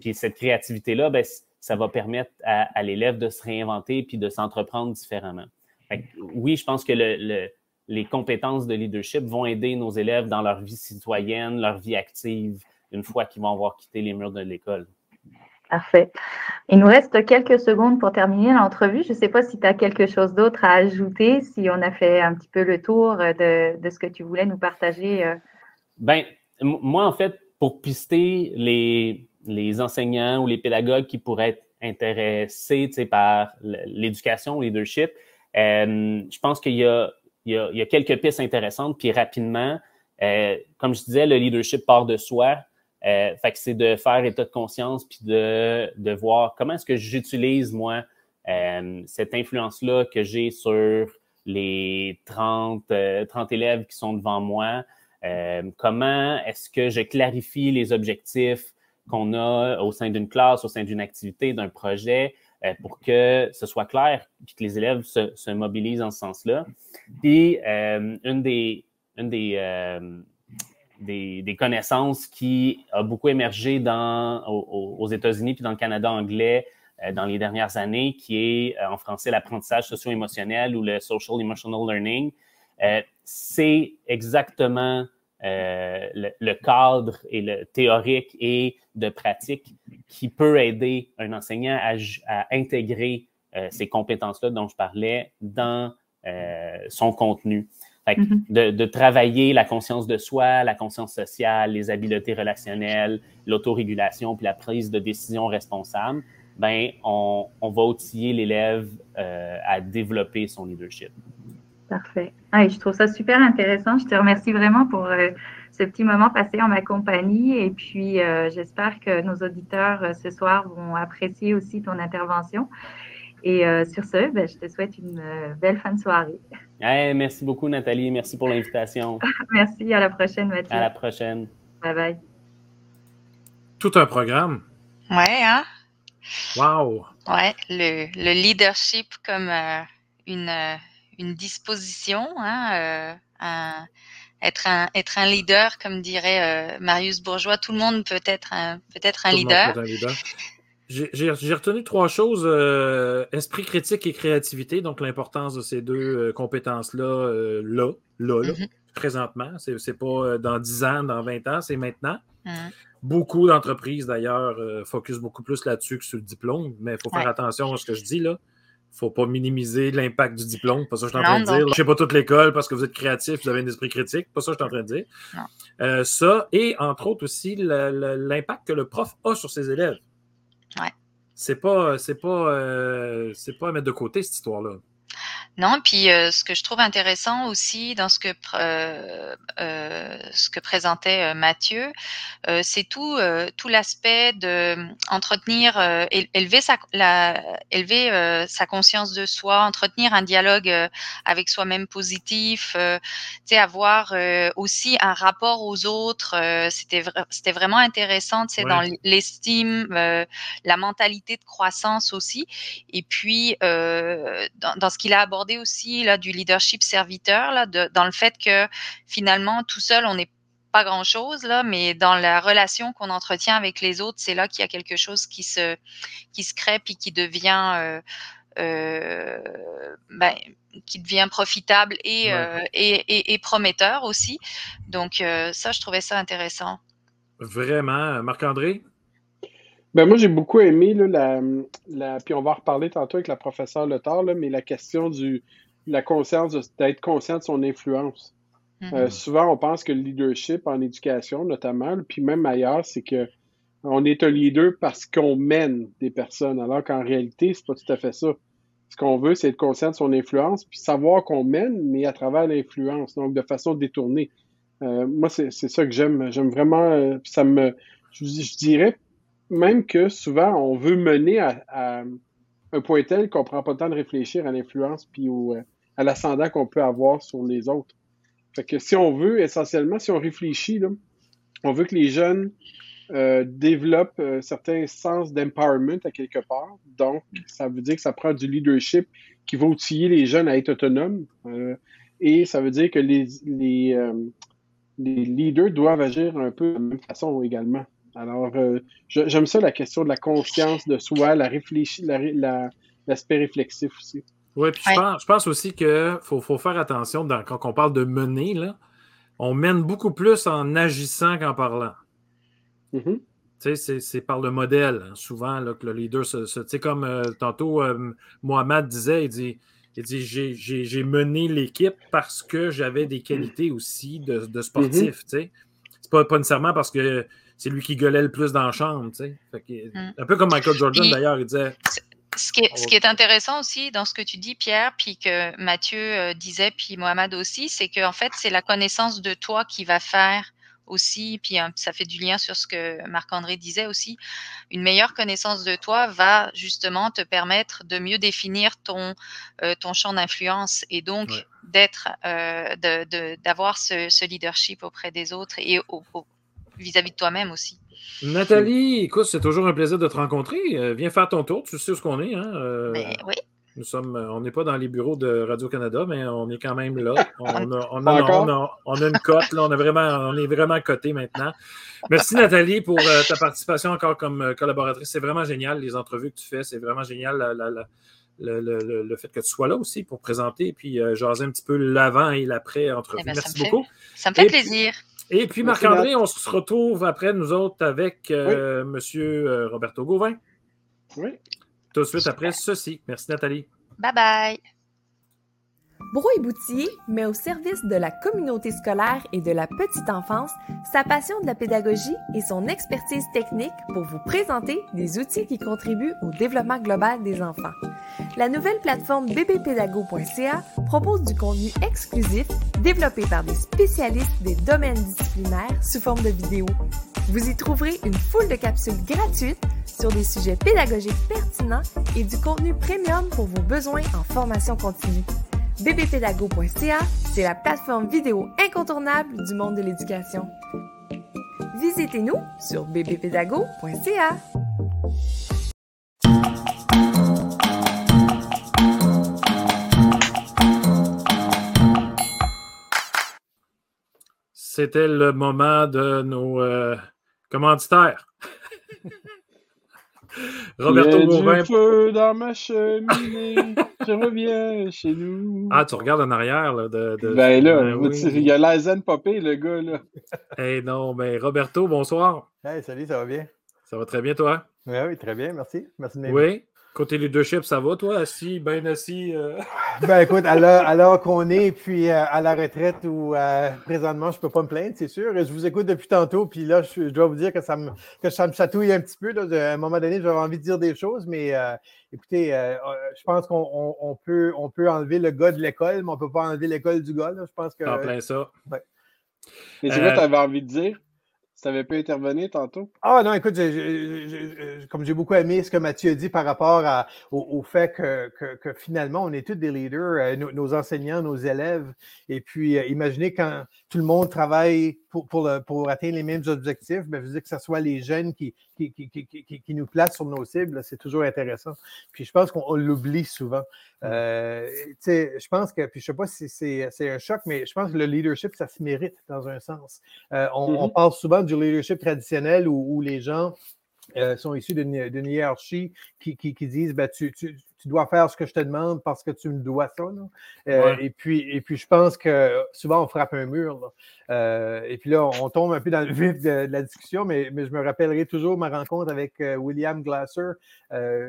Puis cette créativité-là, ben, ça va permettre à, l'élève de se réinventer puis de s'entreprendre différemment. oui, je pense que le, les compétences de leadership vont aider nos élèves dans leur vie citoyenne, leur vie active, une fois qu'ils vont avoir quitté les murs de l'école. Parfait. Il nous reste quelques secondes pour terminer l'entrevue. Je ne sais pas si tu as quelque chose d'autre à ajouter, si on a fait un petit peu le tour de, de ce que tu voulais nous partager. Euh. Ben, moi, en fait, pour pister les, les enseignants ou les pédagogues qui pourraient être intéressés par l'éducation, le leadership, euh, je pense qu'il y, y, a, quelques pistes intéressantes. Puis rapidement, euh, comme je disais, le leadership part de soi. Euh, fait que c'est de faire état de conscience puis de, de voir comment est-ce que j'utilise, moi, euh, cette influence-là que j'ai sur les 30, 30 euh, élèves qui sont devant moi. Comment est-ce que je clarifie les objectifs qu'on a au sein d'une classe, au sein d'une activité, d'un projet, pour que ce soit clair puis que les élèves se, se mobilisent en ce sens-là. Puis, une des, une des des, connaissances qui a beaucoup émergé dans, aux, États-Unis puis dans le Canada anglais euh, dans les dernières années, qui est euh, en français l'apprentissage socio-émotionnel ou le social emotional learning. Euh, c'est exactement le, cadre et le théorique et de pratique qui peut aider un enseignant à, à intégrer ces compétences-là dont je parlais dans son contenu. Mm-hmm. de, travailler la conscience de soi, la conscience sociale, les habiletés relationnelles, l'autorégulation, puis la prise de décision responsable, ben, on, va outiller l'élève euh, à développer son leadership. Parfait. Ah, je trouve ça super intéressant. Je te remercie vraiment pour euh, ce petit moment passé en ma compagnie. Et puis, euh, j'espère que nos auditeurs ce soir vont apprécier aussi ton intervention. Et sur ce, ben, je te souhaite une belle fin de soirée merci beaucoup, Nathalie. Merci pour l'invitation. Merci. À la prochaine, Mathieu. À la prochaine. Bye bye. Tout un programme. Ouais, hein? Wow! Ouais, le, le leadership comme euh, une, euh, une disposition, hein, euh, être, un, être un leader, comme dirait Marius Bourgeois. Tout le monde peut être un, peut être un leader. Peut être un leader. J'ai retenu trois choses. Euh, esprit critique et créativité, donc l'importance de ces deux euh, compétences-là, euh, là, là, là, mm-hmm. présentement. C'est pas dans 10 ans, dans 20 ans, c'est maintenant. Mm-hmm. Beaucoup d'entreprises, d'ailleurs, focus beaucoup plus là-dessus que sur le diplôme, mais il faut faire attention à ce que je dis là. faut pas minimiser l'impact du diplôme. Pas ça que je suis en train de dire. Je sais pas toute l'école parce que vous êtes créatif, vous avez un esprit critique. Pas ça que je suis en train de dire. ça, et entre autres aussi, l'impact que le prof a sur ses élèves. Ouais. C'est pas, c'est pas, euh, c'est pas à mettre de côté cette histoire-là. Non, puis euh, ce que je trouve intéressant aussi dans ce que euh, euh, ce que présentait Mathieu, c'est tout tout l'aspect de entretenir, élever sa la, élever sa conscience de soi, entretenir un dialogue avec soi-même positif, tu sais avoir aussi un rapport aux autres. c'était c'était vraiment intéressant, tu sais dans l'estime, la mentalité de croissance aussi, et puis dans, dans ce qu'il a abordé aussi là, du leadership serviteur, là, dans le fait que finalement, tout seul, on n'est pas grand-chose, là, mais dans la relation qu'on entretient avec les autres, c'est là qu'il y a quelque chose qui se, qui se crée et qui devient... Euh, euh, ben, qui devient profitable et, euh, et, et, prometteur aussi. Donc, ça, je trouvais ça intéressant. Vraiment. Marc-André? Ben moi, j'ai beaucoup aimé la, la, Puis on va en reparler tantôt avec la professeure Letard, là, mais la question du la conscience d'être conscient de son influence. Mm-hmm. Euh, souvent, on pense que le leadership en éducation, notamment, puis même ailleurs, c'est que on est un leader parce qu'on mène des personnes, alors qu'en réalité, c'est pas tout à fait ça. Ce qu'on veut, c'est être conscient de son influence, puis savoir qu'on mène, mais à travers l'influence, donc de façon détournée. Euh, moi, c'est ça que j'aime. J'aime vraiment. Euh, ça me. je, dirais même que souvent, on veut mener à, un point tel qu'on prend pas le temps de réfléchir à l'influence puis euh, à l'ascendant qu'on peut avoir sur les autres. Fait que si on veut, essentiellement, si on réfléchit, on veut que les jeunes euh, développent euh, certains sens d'empowerment à quelque part. Donc, ça veut dire que ça prend du leadership qui va outiller les jeunes à être autonomes. et ça veut dire que les, les, les leaders doivent agir un peu de la même façon également. Alors, euh, j'aime ça, la question de la conscience de soi, la l'aspect réflexif aussi. Oui, puis je, pense, aussi qu'il faut, faire attention quand on parle de mener, là, on mène beaucoup plus en agissant qu'en parlant. Mm-hmm. Tu sais, c'est par le modèle, hein, souvent, là, que le leader se. tu sais, comme euh, tantôt, euh, Mohamed disait, il dit. Il dit J'ai mené l'équipe parce que j'avais des qualités aussi de, sportif. Mm-hmm. C'est pas, pas nécessairement parce que c'est lui qui gueulait le plus dans la chambre. Tu sais. Mm. Un peu comme Michael Jordan, d'ailleurs, il disait. Ce qui, est, ce qui, est, intéressant aussi dans ce que tu dis, Pierre, puis que Mathieu euh, disait, puis Mohamed aussi, c'est qu'en fait, c'est la connaissance de toi qui va faire aussi, puis hein, ça fait du lien sur ce que Marc-André disait aussi, une meilleure connaissance de toi va justement te permettre de mieux définir ton, euh, ton champ d'influence et donc d'être, euh, d'avoir ce, ce, leadership auprès des autres et au, vis-à-vis de toi-même aussi. Nathalie, écoute, c'est toujours un plaisir de te rencontrer. Euh, viens faire ton tour, tu sais où ce qu'on est. Hein? Euh, ben, oui. Nous sommes, euh, on n'est pas dans les bureaux de Radio-Canada, mais on est quand même là. On a, on a, on a, une cote, là. On, a vraiment, on est vraiment coté maintenant. Merci Nathalie pour ta participation encore comme collaboratrice. C'est vraiment génial, les entrevues que tu fais. C'est vraiment génial le, le, le, fait que tu sois là aussi pour présenter et puis jaser un petit peu l'avant et l'après entrevue. Eh ben, Merci beaucoup. ça me fait plaisir. Et puis, Marc-André, on se retrouve après nous autres avec euh, M. Euh, Roberto Gauvin. Oui. Tout de suite après ceci. Merci, Nathalie. Bye bye. Brouille Boutier met au service de la communauté scolaire et de la petite enfance sa passion de la pédagogie et son expertise technique pour vous présenter des outils qui contribuent au développement global des enfants. La nouvelle plateforme bbpédago.ca propose du contenu exclusif développé par des spécialistes des domaines disciplinaires sous forme de vidéos. Vous y trouverez une foule de capsules gratuites sur des sujets pédagogiques pertinents et du contenu premium pour vos besoins en formation continue bbpédago.ca, c'est la plateforme vidéo incontournable du monde de l'éducation. Visitez-nous sur bbpédago.ca. C'était le moment de nos euh, commanditaires. Roberto Gauvin. feu dans ma cheminée, je reviens chez nous. Ah, tu regardes en arrière. Là, de, Ben là, ben il y a la zen popé, le gars. là. hey, non, mais Roberto, bonsoir. Hey, salut, ça va bien? Ça va très bien, toi? Oui, oui, très bien, merci. Merci de Oui? Côté leadership, ça va, toi, assis, bien assis? Euh? Ben écoute, alors, qu'on est, puis euh, à la retraite ou euh, présentement, je ne peux pas me plaindre, c'est sûr. Je vous écoute depuis tantôt, puis là, je, dois vous dire que ça me, que ça me chatouille un petit peu. à un moment donné, j'avais envie de dire des choses, mais écoutez, je pense qu'on peut, on peut enlever le gars de l'école, mais on ne peut pas enlever l'école du gars. Je pense que. En plein ça. Mais c'est quoi tu avais envie de dire? Ça n'avait pas intervenu tantôt? Ah non, écoute, comme j'ai beaucoup aimé ce que Mathieu a dit par rapport au, fait que, finalement, on est tous des leaders, euh, nos, enseignants, nos élèves. Et puis, euh, imaginez quand tout le monde travaille pour, pour, atteindre les mêmes objectifs, bien, je veux dire que ce soit les jeunes qui, qui, qui, nous placent sur nos cibles, c'est toujours intéressant. Puis je pense qu'on l'oublie souvent. Euh, je pense que, puis je ne sais pas si c'est un choc, mais je pense que le leadership, ça se mérite dans un sens. Euh, on, on, mm-hmm. parle souvent du leadership traditionnel où, où les gens euh, sont issus d'une hiérarchie qui, qui, qui disent ben, tu, tu, tu dois faire ce que je te demande parce que tu me dois ça. Euh, et, puis, et puis, je pense que souvent, on frappe un mur. Euh, et puis là, on tombe un peu dans le vif de, la discussion, mais, mais, je me rappellerai toujours ma rencontre avec euh, William Glasser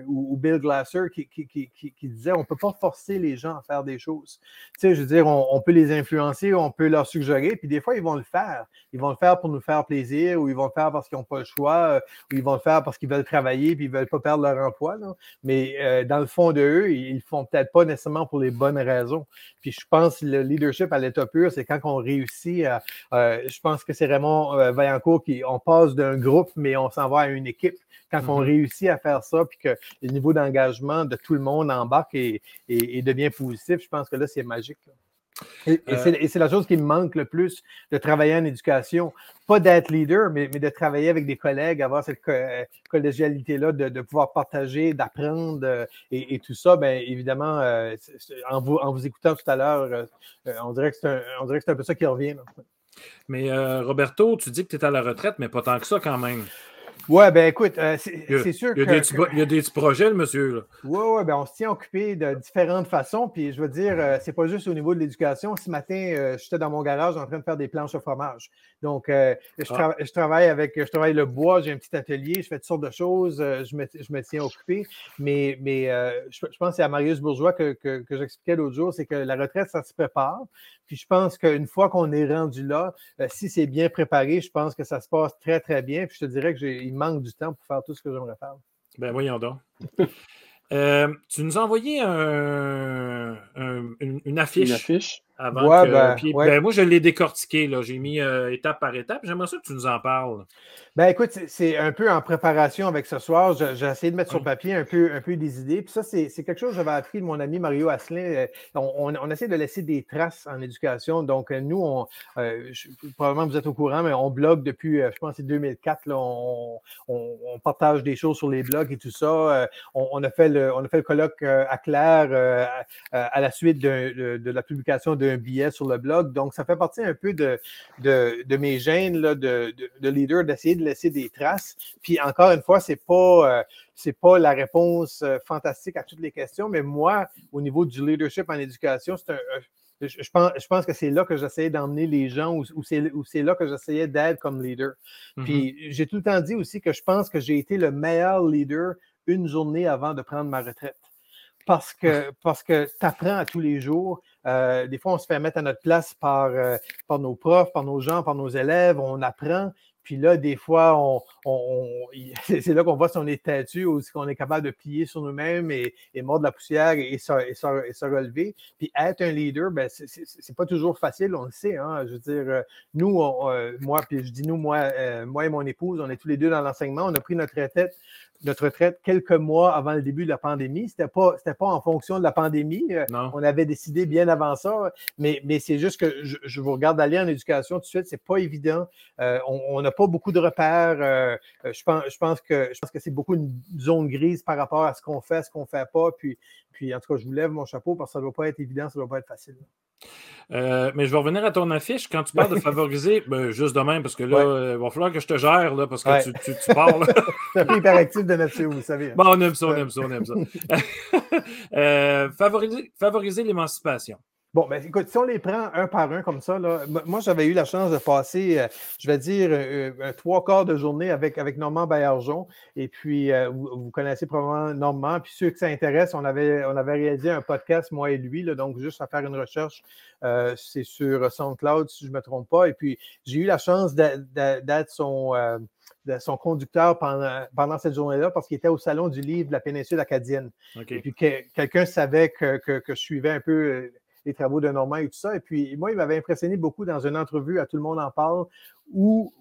ou, Bill Glasser qui, qui, qui, disait on ne peut pas forcer les gens à faire des choses. Tu sais, je veux dire, on, peut les influencer, on peut leur suggérer, puis des fois, ils vont le faire. Ils vont le faire pour nous faire plaisir, ou ils vont le faire parce qu'ils n'ont pas le choix, ou ils vont le faire parce qu'ils veulent travailler, puis ils ne veulent pas perdre leur emploi. Mais dans le fond, de eux, ils ne font peut-être pas nécessairement pour les bonnes raisons. Puis je pense que le leadership à l'état pur, c'est quand on réussit à, euh, je pense que c'est Raymond euh, Vaillancourt qui, on passe d'un groupe, mais on s'en va à une équipe. Quand on mm-hmm. réussit à faire ça, puis que le niveau d'engagement de tout le monde embarque et, et, devient positif, je pense que là, c'est magique. Euh, et, c'est la chose qui me manque le plus de travailler en éducation. Pas d'être leader, mais, de travailler avec des collègues, avoir cette collégialité-là, de, pouvoir partager, d'apprendre et, tout ça. Bien évidemment, en, vous, en vous écoutant tout à l'heure, on dirait que c'est un, peu ça qui revient. Mais Roberto, tu dis que tu es à la retraite, mais pas tant que ça quand même. Ouais, ben écoute, euh, c'est sûr il y, a des, il y a des petits projets, le monsieur. Oui, oui, ben on se tient occupé de différentes façons. Puis je veux dire, euh, c'est pas juste au niveau de l'éducation. Ce matin, euh, j'étais dans mon garage en train de faire des planches au fromage. Donc, je, ah. je, travaille avec, je travaille le bois, j'ai un petit atelier, je fais toutes sortes de choses, je me, je, me, tiens occupé. Mais, mais je, pense que c'est à Marius Bourgeois que, que, que j'expliquais l'autre jour, c'est que la retraite, ça se prépare. Puis je pense qu'une fois qu'on est rendu là, euh, si c'est bien préparé, je pense que ça se passe très, très bien. Puis je te dirais qu'il manque du temps pour faire tout ce que j'aimerais faire. Ben voyons donc. Euh, tu nous as envoyé une, affiche. Une affiche. Avant ben, ben, moi, je l'ai décortiqué. J'ai mis euh, étape par étape. J'aimerais ça que tu nous en parles. Ben écoute, c'est un peu en préparation avec ce soir. J'ai essayé de mettre sur papier un peu, un peu des idées. Puis ça, c'est quelque chose que j'avais appris de mon ami Mario Asselin. Euh, on, on, essaie de laisser des traces en éducation. Donc, nous, on, probablement vous êtes au courant, mais on blogue depuis, je pense, c'est 2004. Là, on, on, partage des choses sur les blogs et tout ça. on, a fait le, on a fait le colloque à Claire à la suite de, de la publication de un billet sur le blog. Donc, ça fait partie un peu de, de, mes gènes là, de, de, leader d'essayer de laisser des traces. Puis encore une fois, ce n'est pas, euh, pas la réponse euh, fantastique à toutes les questions, mais moi, au niveau du leadership en éducation, c'est un, je, pense, je pense que c'est là que j'essayais d'emmener les gens ou, ou c'est là que j'essayais d'être comme leader. Mm-hmm. Puis j'ai tout le temps dit aussi que je pense que j'ai été le meilleur leader une journée avant de prendre ma retraite parce que, parce que tu apprends à tous les jours. Euh, des fois, on se fait mettre à notre place par, euh, par nos profs, par nos gens, par nos élèves. On apprend. Puis là, des fois, c'est là qu'on voit si on est têtu ou si on est capable de plier sur nous-mêmes et, mordre la poussière et, se, relever. Puis être un leader, ben, c'est pas toujours facile, on le sait. Hein. Je veux dire, euh, nous, moi, puis je dis nous, moi, moi et mon épouse, on est tous les deux dans l'enseignement. On a pris notre retraite notre retraite quelques mois avant le début de la pandémie. Ce n'était pas, pas en fonction de la pandémie. Euh, on avait décidé bien avant ça, mais, mais c'est juste que je, vous regarde aller en éducation tout de suite, c'est pas évident. Euh, on n'a pas beaucoup de repères. Euh, je, pense, je, pense que, je pense que c'est beaucoup une zone grise par rapport à ce qu'on fait, ce qu'on ne fait pas. Puis, puis, en tout cas, je vous lève mon chapeau parce que ça ne doit pas être évident, ça ne doit pas être facile. Euh, mais je vais revenir à ton affiche. Quand tu parles de favoriser, ben, juste de même, parce que là, il va falloir que je te gère, là, parce que tu, tu, tu, parles. C'est un peu hyperactif de nature, vous savez. Bon, on aime ça, on aime ça, on aime ça. Euh, favoriser, favoriser l'émancipation. Bon, ben écoute, si on les prend un par un comme ça, là, moi j'avais eu la chance de passer, euh, je vais dire, euh, trois quarts de journée avec, avec Normand Baillargeon. Et puis, euh, vous, connaissez probablement Normand. Puis ceux que ça intéresse, on avait, on avait réalisé un podcast, moi et lui, là, donc juste à faire une recherche, c'est sur SoundCloud, si je ne me trompe pas. Et puis, j'ai eu la chance d'être son, son conducteur pendant, pendant cette journée-là parce qu'il était au Salon du livre de la péninsule acadienne. Et puis, quelqu'un savait que, que, que, je suivais un peu les travaux de Normand et tout ça. Et puis, moi, il m'avait impressionné beaucoup dans une entrevue, à Tout le monde en parle, où,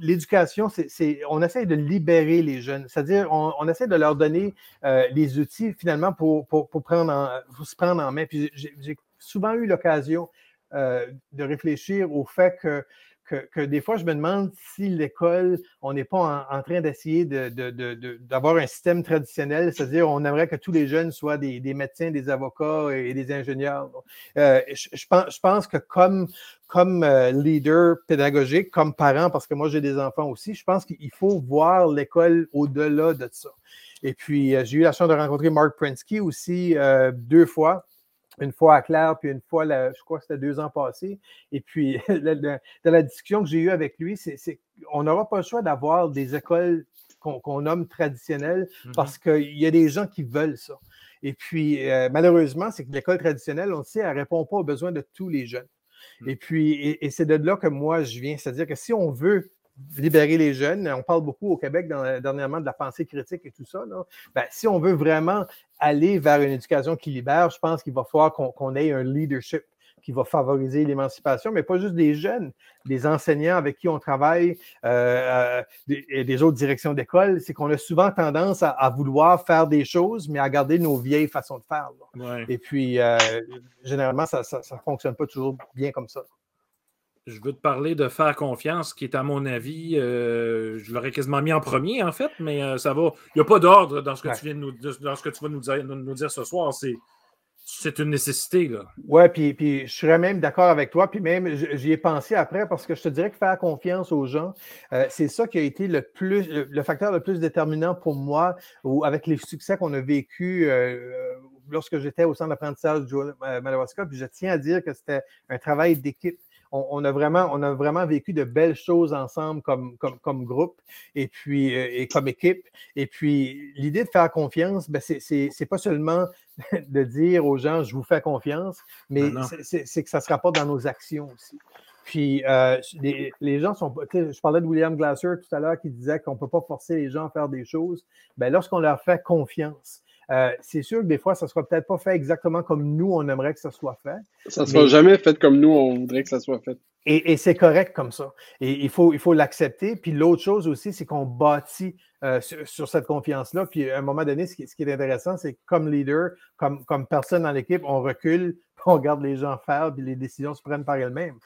l'éducation, c'est, on essaie de libérer les jeunes. C'est-à-dire, on, essaie de leur donner euh, les outils, finalement, pour, pour, prendre se prendre en main. Puis, j'ai, souvent eu l'occasion euh, de réfléchir au fait que que, des fois, je me demande si l'école, on n'est pas en, train d'essayer d'avoir un système traditionnel, c'est-à-dire on aimerait que tous les jeunes soient des, médecins, des avocats et, des ingénieurs. Euh, je, pense, que comme, euh, leader pédagogique, comme parent, parce que moi j'ai des enfants aussi, je pense qu'il faut voir l'école au-delà de ça. Et puis, euh, j'ai eu la chance de rencontrer Mark Prinsky aussi deux fois une fois à Claire, puis une fois, je crois que c'était deux ans passés. Et puis, dans la discussion que j'ai eue avec lui, c'est qu'on n'aura pas le choix d'avoir des écoles qu'on nomme traditionnelles mm-hmm. parce qu'il y a des gens qui veulent ça. Et puis, euh, malheureusement, c'est que l'école traditionnelle, on le sait, elle ne répond pas aux besoins de tous les jeunes. Mm. Et puis, et c'est de là que moi, je viens. C'est-à-dire que si on veut libérer les jeunes. On parle beaucoup au Québec dernièrement de la pensée critique et tout ça. Ben, si on veut vraiment aller vers une éducation qui libère, je pense qu'il va falloir qu'on ait un leadership qui va favoriser l'émancipation, mais pas juste des jeunes, des enseignants avec qui on travaille euh, et des autres directions d'école. C'est qu'on a souvent tendance à, vouloir faire des choses, mais à garder nos vieilles façons de faire. Et puis, euh, généralement, ça ne fonctionne pas toujours bien comme ça je veux te parler de faire confiance, qui est, à mon avis, euh, je l'aurais quasiment mis en premier, en fait, mais euh, ça va. Il n'y a pas d'ordre dans ce que tu viens de nous, dans ce que tu vas nous dire, nous dire ce soir. C'est. C'est une nécessité, là. Oui, puis, puis je serais même d'accord avec toi, puis même j'y ai pensé après parce que je te dirais que faire confiance aux gens, euh, c'est ça qui a été le plus le facteur le plus déterminant pour moi ou avec les succès qu'on a vécu lorsque j'étais au centre d'apprentissage du Madawaska, puis je tiens à dire que c'était un travail d'équipe on, a vraiment, on a vraiment vécu de belles choses ensemble comme, comme, comme groupe et puis euh, et comme équipe. Et puis, l'idée de faire confiance, ben, c'est pas seulement de dire aux gens je vous fais confiance, mais ben c'est que ça se rapporte dans nos actions aussi. Puis euh, les, les, gens sont Je parlais de William Glasser tout à l'heure qui disait qu'on ne peut pas forcer les gens à faire des choses. Ben, lorsqu'on leur fait confiance, euh, c'est sûr que des fois, ça ne sera peut-être pas fait exactement comme nous, on aimerait que ça soit fait. Ça ne sera jamais fait comme nous, on voudrait que ça soit fait. Et, c'est correct comme ça. Et il faut, il faut l'accepter. Puis l'autre chose aussi, c'est qu'on bâtit euh, sur, cette confiance-là. Puis à un moment donné, ce qui, est intéressant, c'est que comme leader, comme, comme personne dans l'équipe, on recule, on regarde les gens faire, puis les décisions se prennent par elles-mêmes.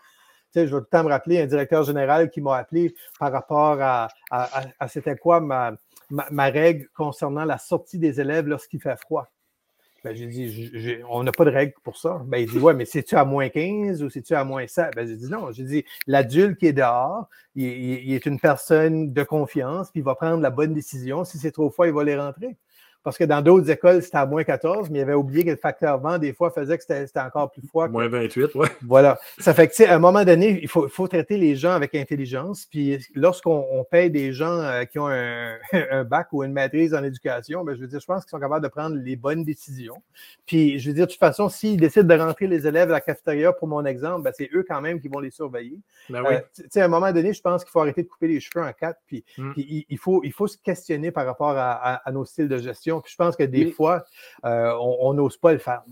Tu sais, je vais tout le temps me rappeler un directeur général qui m'a appelé par rapport à, à, à c'était quoi ma, ma, règle concernant la sortie des élèves lorsqu'il fait froid. Ben, j'ai dit, on n'a pas de règle pour ça. Ben, il dit, ouais, mais c'est-tu à moins 15 ou c'est-tu à moins 7? Ben, j'ai dit, non. J'ai dit, l'adulte qui est dehors, il, est une personne de confiance, puis il va prendre la bonne décision. Si c'est trop froid, il va les rentrer parce que dans d'autres écoles, c'était à moins 14, mais il avait oublié que le facteur vent, des fois, faisait que c'était encore plus froid. Moins 28, oui. Voilà. Ça fait que, tu sais, à un moment donné, il faut, faut traiter les gens avec intelligence. Puis lorsqu'on paye des gens euh, qui ont un, un, bac ou une maîtrise en éducation, ben, je veux dire, je pense qu'ils sont capables de prendre les bonnes décisions. Puis, je veux dire, de toute façon, s'ils décident de rentrer les élèves à la cafétéria, pour mon exemple, ben, c'est eux quand même qui vont les surveiller. Ben oui. Euh, tu sais, à un moment donné, je pense qu'il faut arrêter de couper les cheveux en quatre. Puis, mm. il, faut, il faut se questionner par rapport à, à nos styles de gestion puis je pense que des fois, euh, on n'ose pas le faire.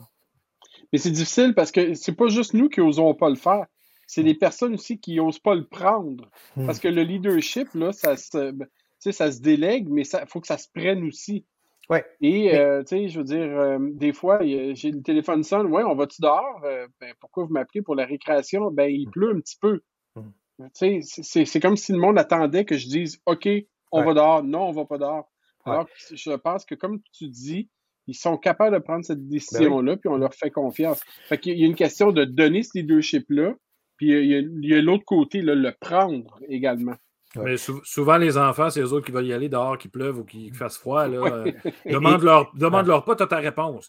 Mais c'est difficile parce que c'est pas juste nous qui n'osons pas le faire. C'est les personnes aussi qui n'osent pas le prendre. Hmm. Parce que le leadership, là, ça se, ça se délègue, mais il faut que ça se prenne aussi. Ouais. Et, euh, tu sais, je veux dire, euh, des fois, j'ai le téléphone sonne, ouais, on va-tu dehors? Ben, pourquoi vous m'appelez pour la récréation? Ben, il hmm. pleut un petit peu. Hmm. Tu sais, c'est comme si le monde attendait que je dise, OK, on va dehors. Non, on va pas dehors. Alors, je pense que, comme tu dis, ils sont capables de prendre cette ben décision-là, puis on leur fait confiance. Fait qu'il y a une question de donner ce leadership-là, puis il y a, l'autre côté, le prendre également. Mais souvent, les enfants, c'est eux autres qui veulent y aller dehors, qu'il pleuve ou qu'il fasse froid. Là. demande-leur demande -leur pas, tu as ta réponse.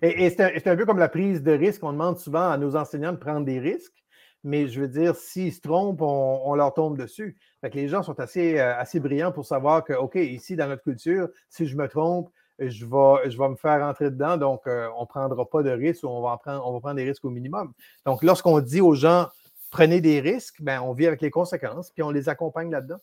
Et, c'est un, peu comme la prise de risque. On demande souvent à nos enseignants de prendre des risques, mais je veux dire, s'ils se trompent, on, leur tombe dessus. Fait les gens sont assez, euh, assez brillants pour savoir que, OK, ici, dans notre culture, si je me trompe, je vais, je vais me faire rentrer dedans, donc euh, on ne prendra pas de risques ou on va, prendre, on va prendre des risques au minimum. Donc, lorsqu'on dit aux gens, prenez des risques, ben, on vit avec les conséquences, puis on les accompagne là-dedans.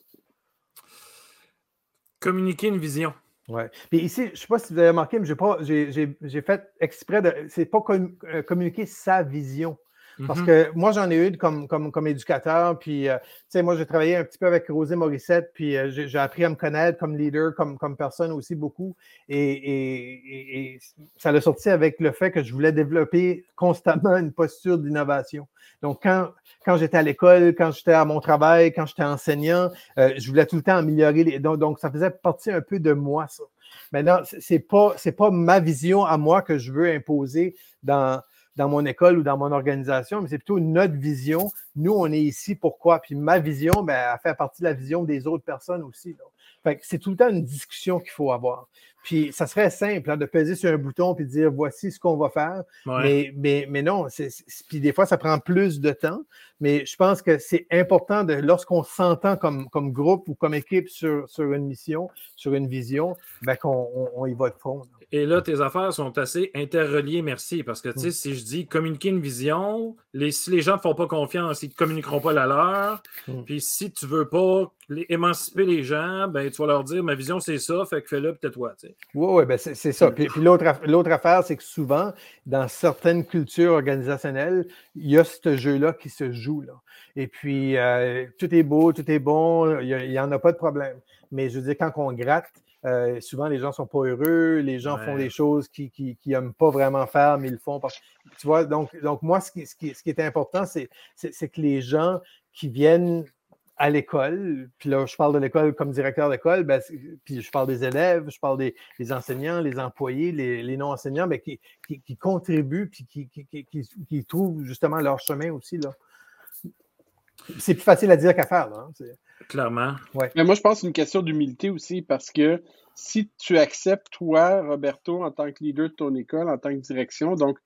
Communiquer une vision. Oui. Puis ici, je ne sais pas si vous avez remarqué, mais j'ai fait exprès de. C'est pas euh, communiquer sa vision. Parce mhm. que moi, j'en ai eu comme, comme, comme éducateur, puis, euh, tu sais, moi, j'ai travaillé un petit peu avec Rosé Morissette, puis euh, j'ai appris à me connaître comme leader, comme, comme personne aussi beaucoup. Et, et, ça l'a sorti avec le fait que je voulais développer constamment une posture d'innovation. Donc, quand, quand j'étais à l'école, quand j'étais à mon travail, quand j'étais enseignant, euh, je voulais tout le temps améliorer. Les... Donc, donc, ça faisait partie un peu de moi, ça. Maintenant, ce n'est pas, pas ma vision à moi que je veux imposer dans, dans mon école ou dans mon organisation, mais c'est plutôt notre vision. Nous, on est ici pourquoi? Puis ma vision, ben, elle fait partie de la vision des autres personnes aussi. c'est tout le temps une discussion qu'il faut avoir. Puis ça serait simple hein, de peser sur un bouton et de dire voici ce qu'on va faire. Mais, mais, mais, non, puis des fois, ça prend plus de temps. Mais je pense que c'est important de lorsqu'on s'entend comme, comme groupe ou comme équipe sur, sur une mission, sur une vision, ben, qu'on on, y va de fond. Et là, tes affaires sont assez interreliées, merci. Parce que, tu sais, mm. si je dis communiquer une vision, les, si les gens ne font pas confiance, ils ne communiqueront pas la leur. Mm. Puis si tu ne veux pas émanciper les gens, ben, tu vas leur dire ma vision, c'est ça, fait que fais-le peut-être toi. Oui, oui, ben c'est ça. Puis, l'autre affaire, c'est que souvent, dans certaines cultures organisationnelles, il y a ce jeu-là qui se joue. Là. Et puis, euh, tout est beau, tout est bon, il n'y en a pas de problème. Mais je veux dire, quand on gratte, euh, souvent, les gens ne sont pas heureux, les gens font des choses qu'ils n'aiment pas vraiment faire, mais ils le font parce Tu vois, donc, donc moi, ce qui, ce qui, ce qui est important, c'est que les gens qui viennent à l'école, puis là, je parle de l'école comme directeur d'école, ben, puis je parle des élèves, je parle des, enseignants, les employés, les, non-enseignants, ben, qui, qui, contribuent, puis qui, qui, trouvent justement leur chemin aussi. Là. C'est plus facile à dire qu'à faire. Là, hein, Clairement. Ouais. Mais moi, je pense que c'est une question d'humilité aussi, parce que si tu acceptes, toi, Roberto, en tant que leader de ton école, en tant que direction, donc,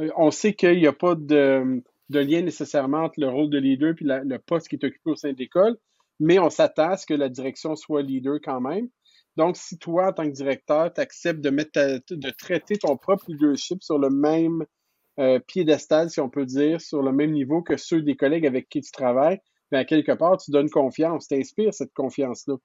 euh, on sait qu'il n'y a pas de de lien nécessairement entre le rôle de leader et le poste qui est occupé au sein de l'école, mais on s'attend à ce que la direction soit leader quand même. Donc, si toi, en tant que directeur, tu acceptes de, mettre de traiter ton propre leadership sur le même euh, piédestal, si on peut dire, sur le même niveau que ceux des collègues avec qui tu travailles, bien, quelque part, tu donnes confiance, tu inspires cette confiance-là.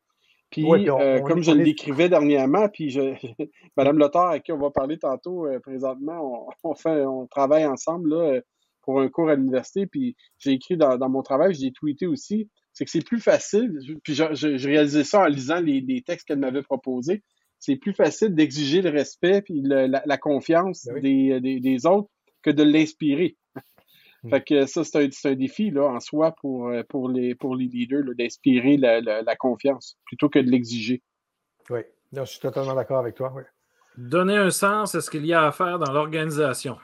Puis, euh, comme je l'écrivais dernièrement, puis je, Madame Lothar, à qui on va parler tantôt, euh, présentement, on, fait, on travaille ensemble, là, pour un cours à l'université, puis j'ai écrit dans, mon travail, j'ai tweeté aussi, c'est que c'est plus facile, puis j'ai réalisé ça en lisant les, textes qu'elle m'avait proposés, c'est plus facile d'exiger le respect puis la, confiance ben des, autres que de l'inspirer. Hmm. Fait que ça, c'est un, un, défi là, en soi pour, pour, les, pour les leaders d'inspirer la, confiance plutôt que de l'exiger. Oui, je suis totalement d'accord avec toi. Donner un sens à ce qu'il y a à faire dans l'organisation.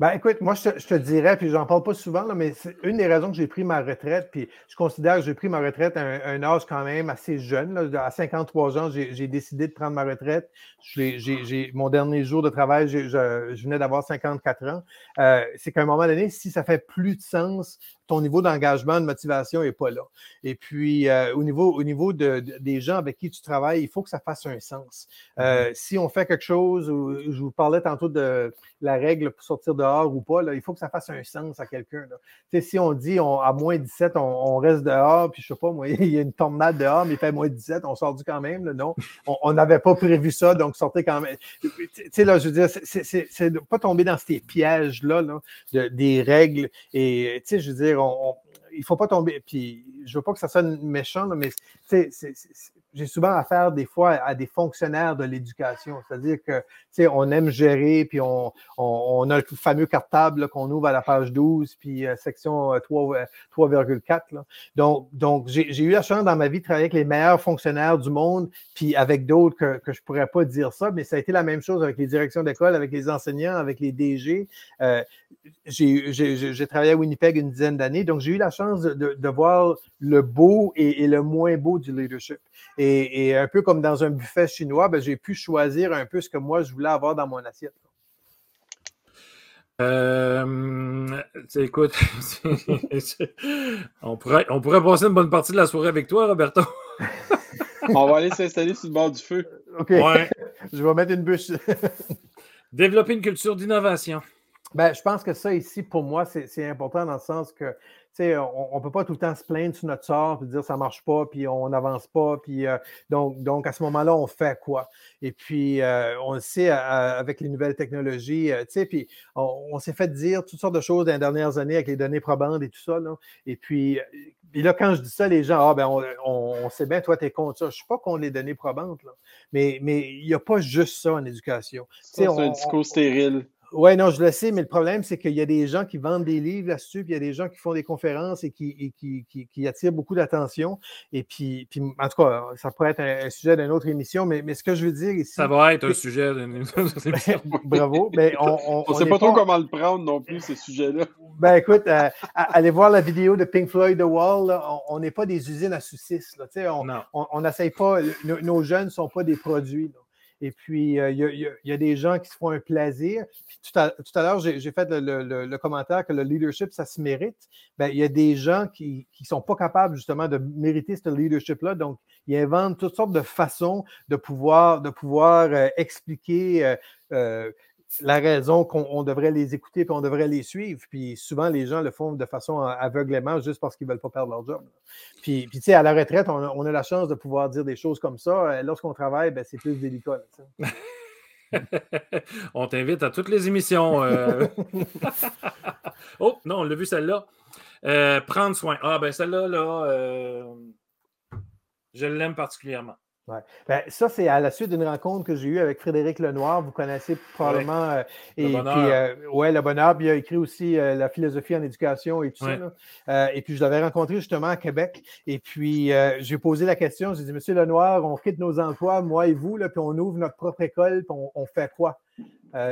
Ben, écoute, moi, je te, dirais, puis j'en parle pas souvent, là, mais c'est une des raisons que j'ai pris ma retraite, puis je considère que j'ai pris ma retraite à un, âge quand même assez jeune. Là, à 53 ans, j'ai décidé de prendre ma retraite. J'ai mon dernier jour de travail, je, je, venais d'avoir 54 ans. Euh, c'est qu'à un moment donné, si ça fait plus de sens ton niveau d'engagement, de motivation n'est pas là. Et puis, euh, au niveau, au niveau de, des gens avec qui tu travailles, il faut que ça fasse un sens. Euh, mm-hmm. si on fait quelque chose, je vous parlais tantôt de la règle pour sortir dehors ou pas, là, il faut que ça fasse un sens à quelqu'un. Si on dit on, à moins 17, on, reste dehors, puis je sais pas, moi, il y a une tornade dehors, mais il fait moins 17, on sort du quand même. non, on n'avait pas prévu ça, donc sortez quand même. Tu sais, là, je veux dire, c'est de pas tomber dans ces pièges-là de, des règles. Et, tu sais, je veux dire, il ne faut pas tomber. Puis, je ne veux pas que ça sonne méchant, mais j'ai souvent affaire des fois à des fonctionnaires de l'éducation. C'est-à-dire que, tu sais, on aime gérer, puis on, on, a le fameux cartable qu'on ouvre à la page 12, puis euh, section 3,4. Euh, donc, donc j'ai eu la chance dans ma vie de travailler avec les meilleurs fonctionnaires du monde, puis avec d'autres que, que je pourrais pas dire ça, mais ça a été la même chose avec les directions d'école, avec les enseignants, avec les DG. Euh, j'ai travaillé à Winnipeg une dizaine d'années, donc j'ai eu la chance de, de, voir le beau et, le moins beau du leadership. Et, un peu comme dans un buffet chinois, ben, j'ai pu choisir un peu ce que moi je voulais avoir dans mon assiette. Euh, écoute, on, pourrait, on pourrait passer une bonne partie de la soirée avec toi, Roberto. on va aller s'installer sur le bord du feu. OK. je vais mettre une bûche. Développer une culture d'innovation. Ben, je pense que ça ici, pour moi, c'est important dans le sens que on ne peut pas tout le temps se plaindre sur notre sort et dire ça ne marche pas, puis on n'avance pas. Puis, euh, donc, donc, à ce moment-là, on fait quoi? Et puis, euh, on le sait avec les nouvelles technologies, euh, puis on, s'est fait dire toutes sortes de choses dans les dernières années avec les données probantes et tout ça. Et puis, là, quand je dis ça, les gens, ah, ben, on, sait bien, toi, tu es contre ça. Je ne suis pas contre les données probantes, mais il n'y a pas juste ça en éducation. C'est un discours stérile. Oui, non, je le sais, mais le problème, c'est qu'il y a des gens qui vendent des livres là-dessus, puis il y a des gens qui font des conférences et qui, qui, attirent beaucoup d'attention. Et puis, puis, en tout cas, ça pourrait être un, sujet d'une autre émission, mais, mais, ce que je veux dire ici. Ça va être un sujet d'une autre émission. Bravo. Mais on ne sait pas, trop comment le prendre non plus, ce sujet-là. Ben écoute, euh, allez voir la vidéo de Pink Floyd The Wall. on n'est pas des usines à saucisses. on n'essaye pas, nos, jeunes ne sont pas des produits. Et puis, euh, il y, a des gens qui se font un plaisir. tout à, l'heure, j'ai fait le, commentaire que le leadership, ça se mérite. Bien, il y a des gens qui ne sont pas capables justement de mériter ce leadership-là. Donc, ils inventent toutes sortes de façons de pouvoir, de pouvoir euh, expliquer euh, la raison qu'on devrait les écouter et on devrait les suivre. Puis souvent, les gens le font de façon aveuglément juste parce qu'ils ne veulent pas perdre leur job. Puis, puis tu sais, à la retraite, on a, la chance de pouvoir dire des choses comme ça. Euh, lorsqu'on travaille, ben, c'est plus délicat. on t'invite à toutes les émissions. Euh. oh, non, on l'a vu celle-là. Euh, prendre soin. Ah, ben celle-là, là, je l'aime particulièrement. Ben, ça, c'est à la suite d'une rencontre que j'ai eue avec Frédéric Lenoir. Vous connaissez probablement. Euh, et, le bonheur. Puis, euh, ouais, le bonheur. Puis, il a écrit aussi euh, La philosophie en éducation et tout ça. et puis, je l'avais rencontré justement à Québec. Et puis, j'ai posé la question. J'ai dit, Monsieur Lenoir, on quitte nos emplois, moi et vous, là, puis on ouvre notre propre école, puis on, fait quoi?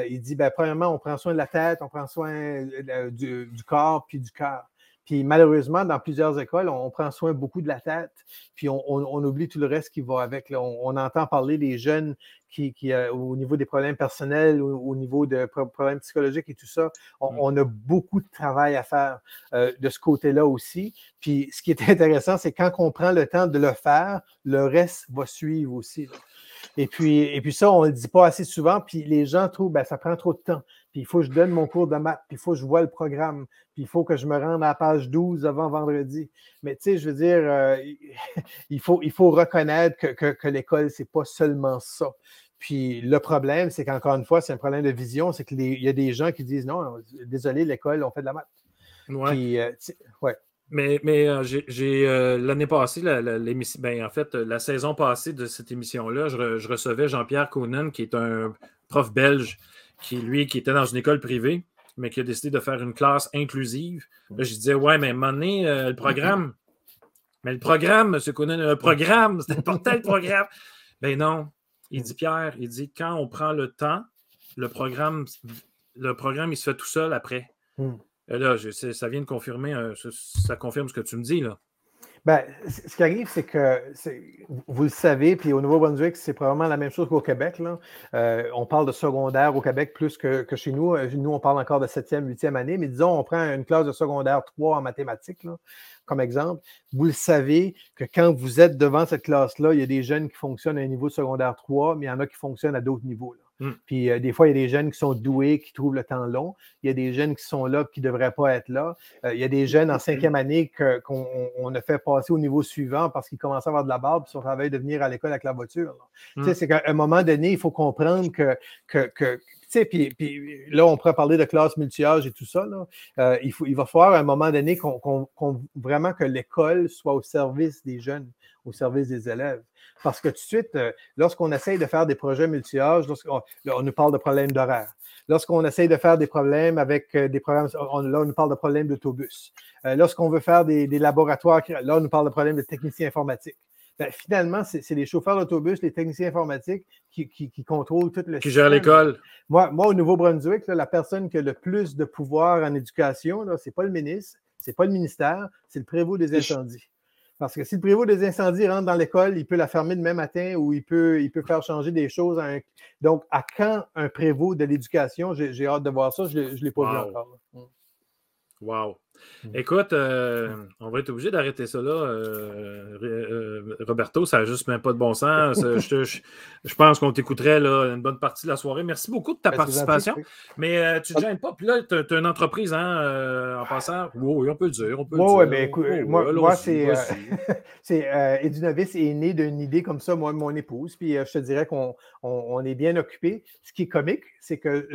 il dit, ben, premièrement, on prend soin de la tête, on prend soin du, du corps, puis du cœur. Puis malheureusement, dans plusieurs écoles, on, prend soin beaucoup de la tête, puis on, oublie tout le reste qui va avec. On, entend parler des jeunes qui, euh, au niveau des problèmes personnels, au, au niveau de problèmes psychologiques et tout ça, on, mmh. a beaucoup de travail à faire euh, de ce côté-là aussi. Puis ce qui est intéressant, c'est quand on prend le temps de le faire, le reste va suivre aussi. Et puis, et puis ça, on ne le dit pas assez souvent, puis les gens trouvent que ben, ça prend trop de temps puis il faut que je donne mon cours de maths, puis il faut que je vois le programme, puis il faut que je me rende à la page 12 avant vendredi. Mais tu sais, je veux dire, euh, il, faut, il faut reconnaître que, que, que l'école, c'est pas seulement ça. Puis le problème, c'est qu'encore une fois, c'est un problème de vision, c'est qu'il y a des gens qui disent non, désolé, l'école, on fait de la maths. Ouais. Puis, euh, ouais. Mais, mais euh, j'ai l'année passée, la, ben, en fait, la saison passée de cette émission-là, je, je, recevais Jean-Pierre Conan, qui est un prof belge qui, lui, qui était dans une école privée, mais qui a décidé de faire une classe inclusive. Là, je disais, ouais, mais donné, euh, le programme. Mais le programme, M. Conan, le programme, c'est important le programme. Ben non. Il dit, Pierre, il dit, quand on prend le temps, le programme, le programme, il se fait tout seul après. Hmm. là, ça vient de confirmer, euh, ça confirme ce que tu me dis, là. Ben, ce qui arrive, c'est que vous le savez, puis au Nouveau-Brunswick, c'est probablement la même chose qu'au Québec. Là. Euh, on parle de secondaire au Québec plus que, chez nous. Euh, nous, on parle encore de septième, huitième année, mais disons, on prend une classe de secondaire 3 en mathématiques, comme exemple. Vous le savez que quand vous êtes devant cette classe-là, il y a des jeunes qui fonctionnent à un niveau secondaire 3, mais il y en a qui fonctionnent à d'autres niveaux. Là. Mmh. Puis euh, des fois, il y a des jeunes qui sont doués, qui trouvent le temps long. Il y a des jeunes qui sont là, qui ne devraient pas être là. Euh, il y a des jeunes en cinquième année qu'on a fait passer au niveau suivant parce qu'ils commençaient à avoir de la barbe, puis sont travail de venir à l'école avec la voiture. Tu sais, mmh. c'est qu'à un moment donné, il faut comprendre que, que, sais, puis, là, on pourrait parler de classe multi-âge et tout ça. Là. Euh, il, faut, il va falloir à un moment donné qu'on, vraiment que l'école soit au service des jeunes, au service des élèves. Parce que tout de suite, euh, lorsqu'on essaye de faire des projets multi-âge, lorsqu'on on nous parle de problèmes d'horaire. Lorsqu'on essaye de faire des problèmes avec euh, des programmes, on, là, on nous parle de problèmes d'autobus. lorsqu'on veut faire des, des, laboratoires, là, on nous parle de problèmes de techniciens informatiques. Ben, finalement, c'est les chauffeurs d'autobus, les techniciens informatiques qui, contrôlent tout le Qui gèrent l'école. Moi, moi, au Nouveau-Brunswick, la personne qui a le plus de pouvoir en éducation, ce n'est pas le ministre, ce n'est pas le ministère, c'est le prévôt des incendies. Parce que si le prévôt des incendies rentre dans l'école, il peut la fermer demain matin ou il peut, il peut faire changer des choses. Donc, à quand un prévôt de l'éducation? J'ai hâte de voir ça. Je ne l'ai pas vu encore. Wow. Mmh. Écoute, euh, on va être obligé d'arrêter ça là. Euh, euh, Roberto, ça n'a juste même pas de bon sens. je, pense qu'on t'écouterait une bonne partie de la soirée. Merci beaucoup de ta participation. Mais tu ne te gênes pas. Puis là, tu as, une entreprise hein, en passant. Oui, on peut le dire. oui, ben, écoute, moi, c'est. Edunovis est né d'une idée comme ça, moi mon épouse. Puis je te dirais qu'on on, est bien occupé. Ce qui est comique, c'est que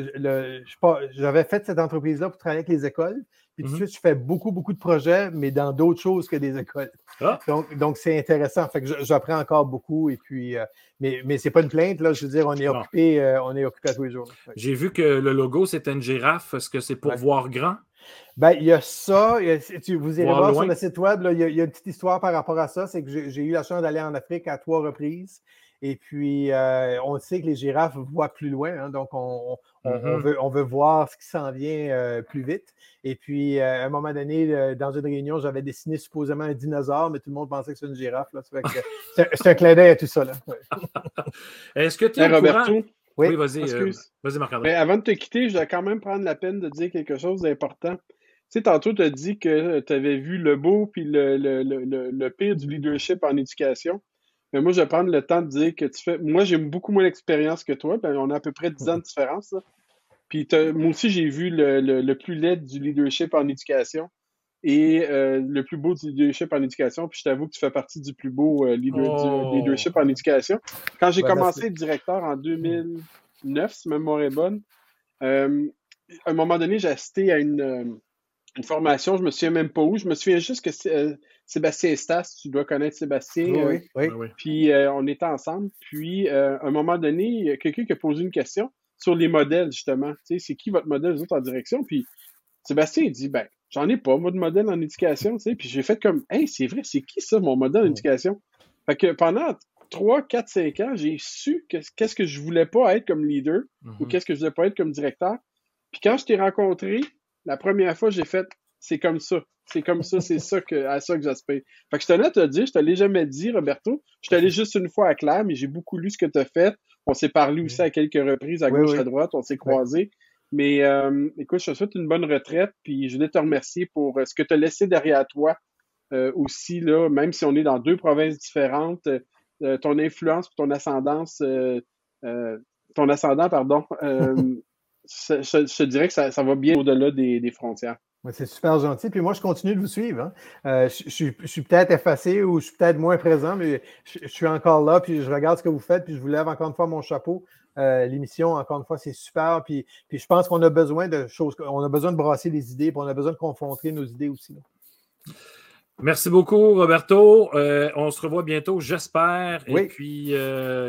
j'avais fait cette entreprise-là pour travailler avec les écoles. Puis tout de mmh suite, je fais beaucoup, beaucoup de projets, mais dans d'autres choses que des écoles. Ah! Donc, donc c'est intéressant. Fait que j'apprends encore beaucoup. Et puis, euh, mais, mais c'est pas une plainte, là. Je veux dire, on est occupé, euh, on est occupé à tous les jours. J'ai vu que le logo, c'est une girafe. Est-ce que c'est pour voir grand? Ben, il y a ça. vous irez voir, sur le site web, il, y a, une petite histoire par rapport à ça. C'est que j'ai eu la chance d'aller en Afrique à trois reprises. Et puis, euh, on sait que les girafes voient plus loin, hein, donc on, mm-hmm. veut, on, veut, voir ce qui s'en vient euh, plus vite. Et puis, euh, à un moment donné, dans une réunion, j'avais dessiné supposément un dinosaure, mais tout le monde pensait que c'était une girafe. C'est un clin d'œil à tout ça. Est-ce que tu es Roberto? Oui, vas-y, vas-y Marc-André. avant de te quitter, je dois quand même prendre la peine de dire quelque chose d'important. Tu sais, tantôt, tu as dit que tu avais vu le beau puis le, le, pire du leadership en éducation. Mais moi, je vais prendre le temps de dire que tu fais. Moi, j'ai beaucoup moins d'expérience que toi. Ben, on a à peu près 10 ans de différence. Puis moi aussi, j'ai vu le, plus laid du leadership en éducation et euh, le plus beau du leadership en éducation. Puis je t'avoue que tu fais partie du plus beau euh, oh. leadership en éducation. Quand j'ai commencé directeur en 2009, si ma mémoire est bonne, euh, à un moment donné, j'ai assisté à une, une formation, je me souviens même pas où. Je me souviens juste que Sébastien Stas, tu dois connaître Sébastien. Oui, oui. Euh, puis euh, on était ensemble. Puis à un moment donné, il y a quelqu'un qui a posé une question sur les modèles, justement. Tu sais, c'est qui votre modèle, vous autres, en direction? Puis Sébastien, il dit, ben, j'en ai pas, moi, de modèle en éducation. Tu sais. Puis j'ai fait comme, hey, c'est vrai, c'est qui ça, mon modèle en éducation? Fait que pendant 3, 4, 5 ans, j'ai su qu'est-ce que je voulais pas être comme leader ou mm-hmm. qu'est-ce que je voulais pas être comme directeur. Puis quand je t'ai rencontré, la première fois, j'ai fait c'est comme ça. C'est comme ça, c'est ça que, à ça que j'aspire. Fait que je tenais à te dire, je te l'ai jamais dit, Roberto. Je suis allé juste une fois à Claire, mais j'ai beaucoup lu ce que tu as fait. On s'est parlé aussi à quelques reprises à gauche, à droite, on s'est croisés. Mais euh, écoute, je te souhaite une bonne retraite, puis je voulais te remercier pour euh, ce que tu as laissé derrière toi euh, aussi, là, même si on est dans deux provinces différentes, ton influence, ton ascendance, ton ascendant, pardon, je, te dirais que ça, va bien au-delà des, frontières. C'est super gentil. Puis moi, je continue de vous suivre. Hein. Euh, je, suis peut-être effacé ou je suis peut-être moins présent, mais je, suis encore là. Puis je regarde ce que vous faites. Puis je vous lève encore une fois mon chapeau. Euh, l'émission, encore une fois, c'est super. Puis, puis je pense qu'on a besoin de choses. On a besoin de brasser les idées. Puis on a besoin de confronter nos idées aussi. Merci beaucoup, Roberto. Euh, on se revoit bientôt, j'espère. Et puis,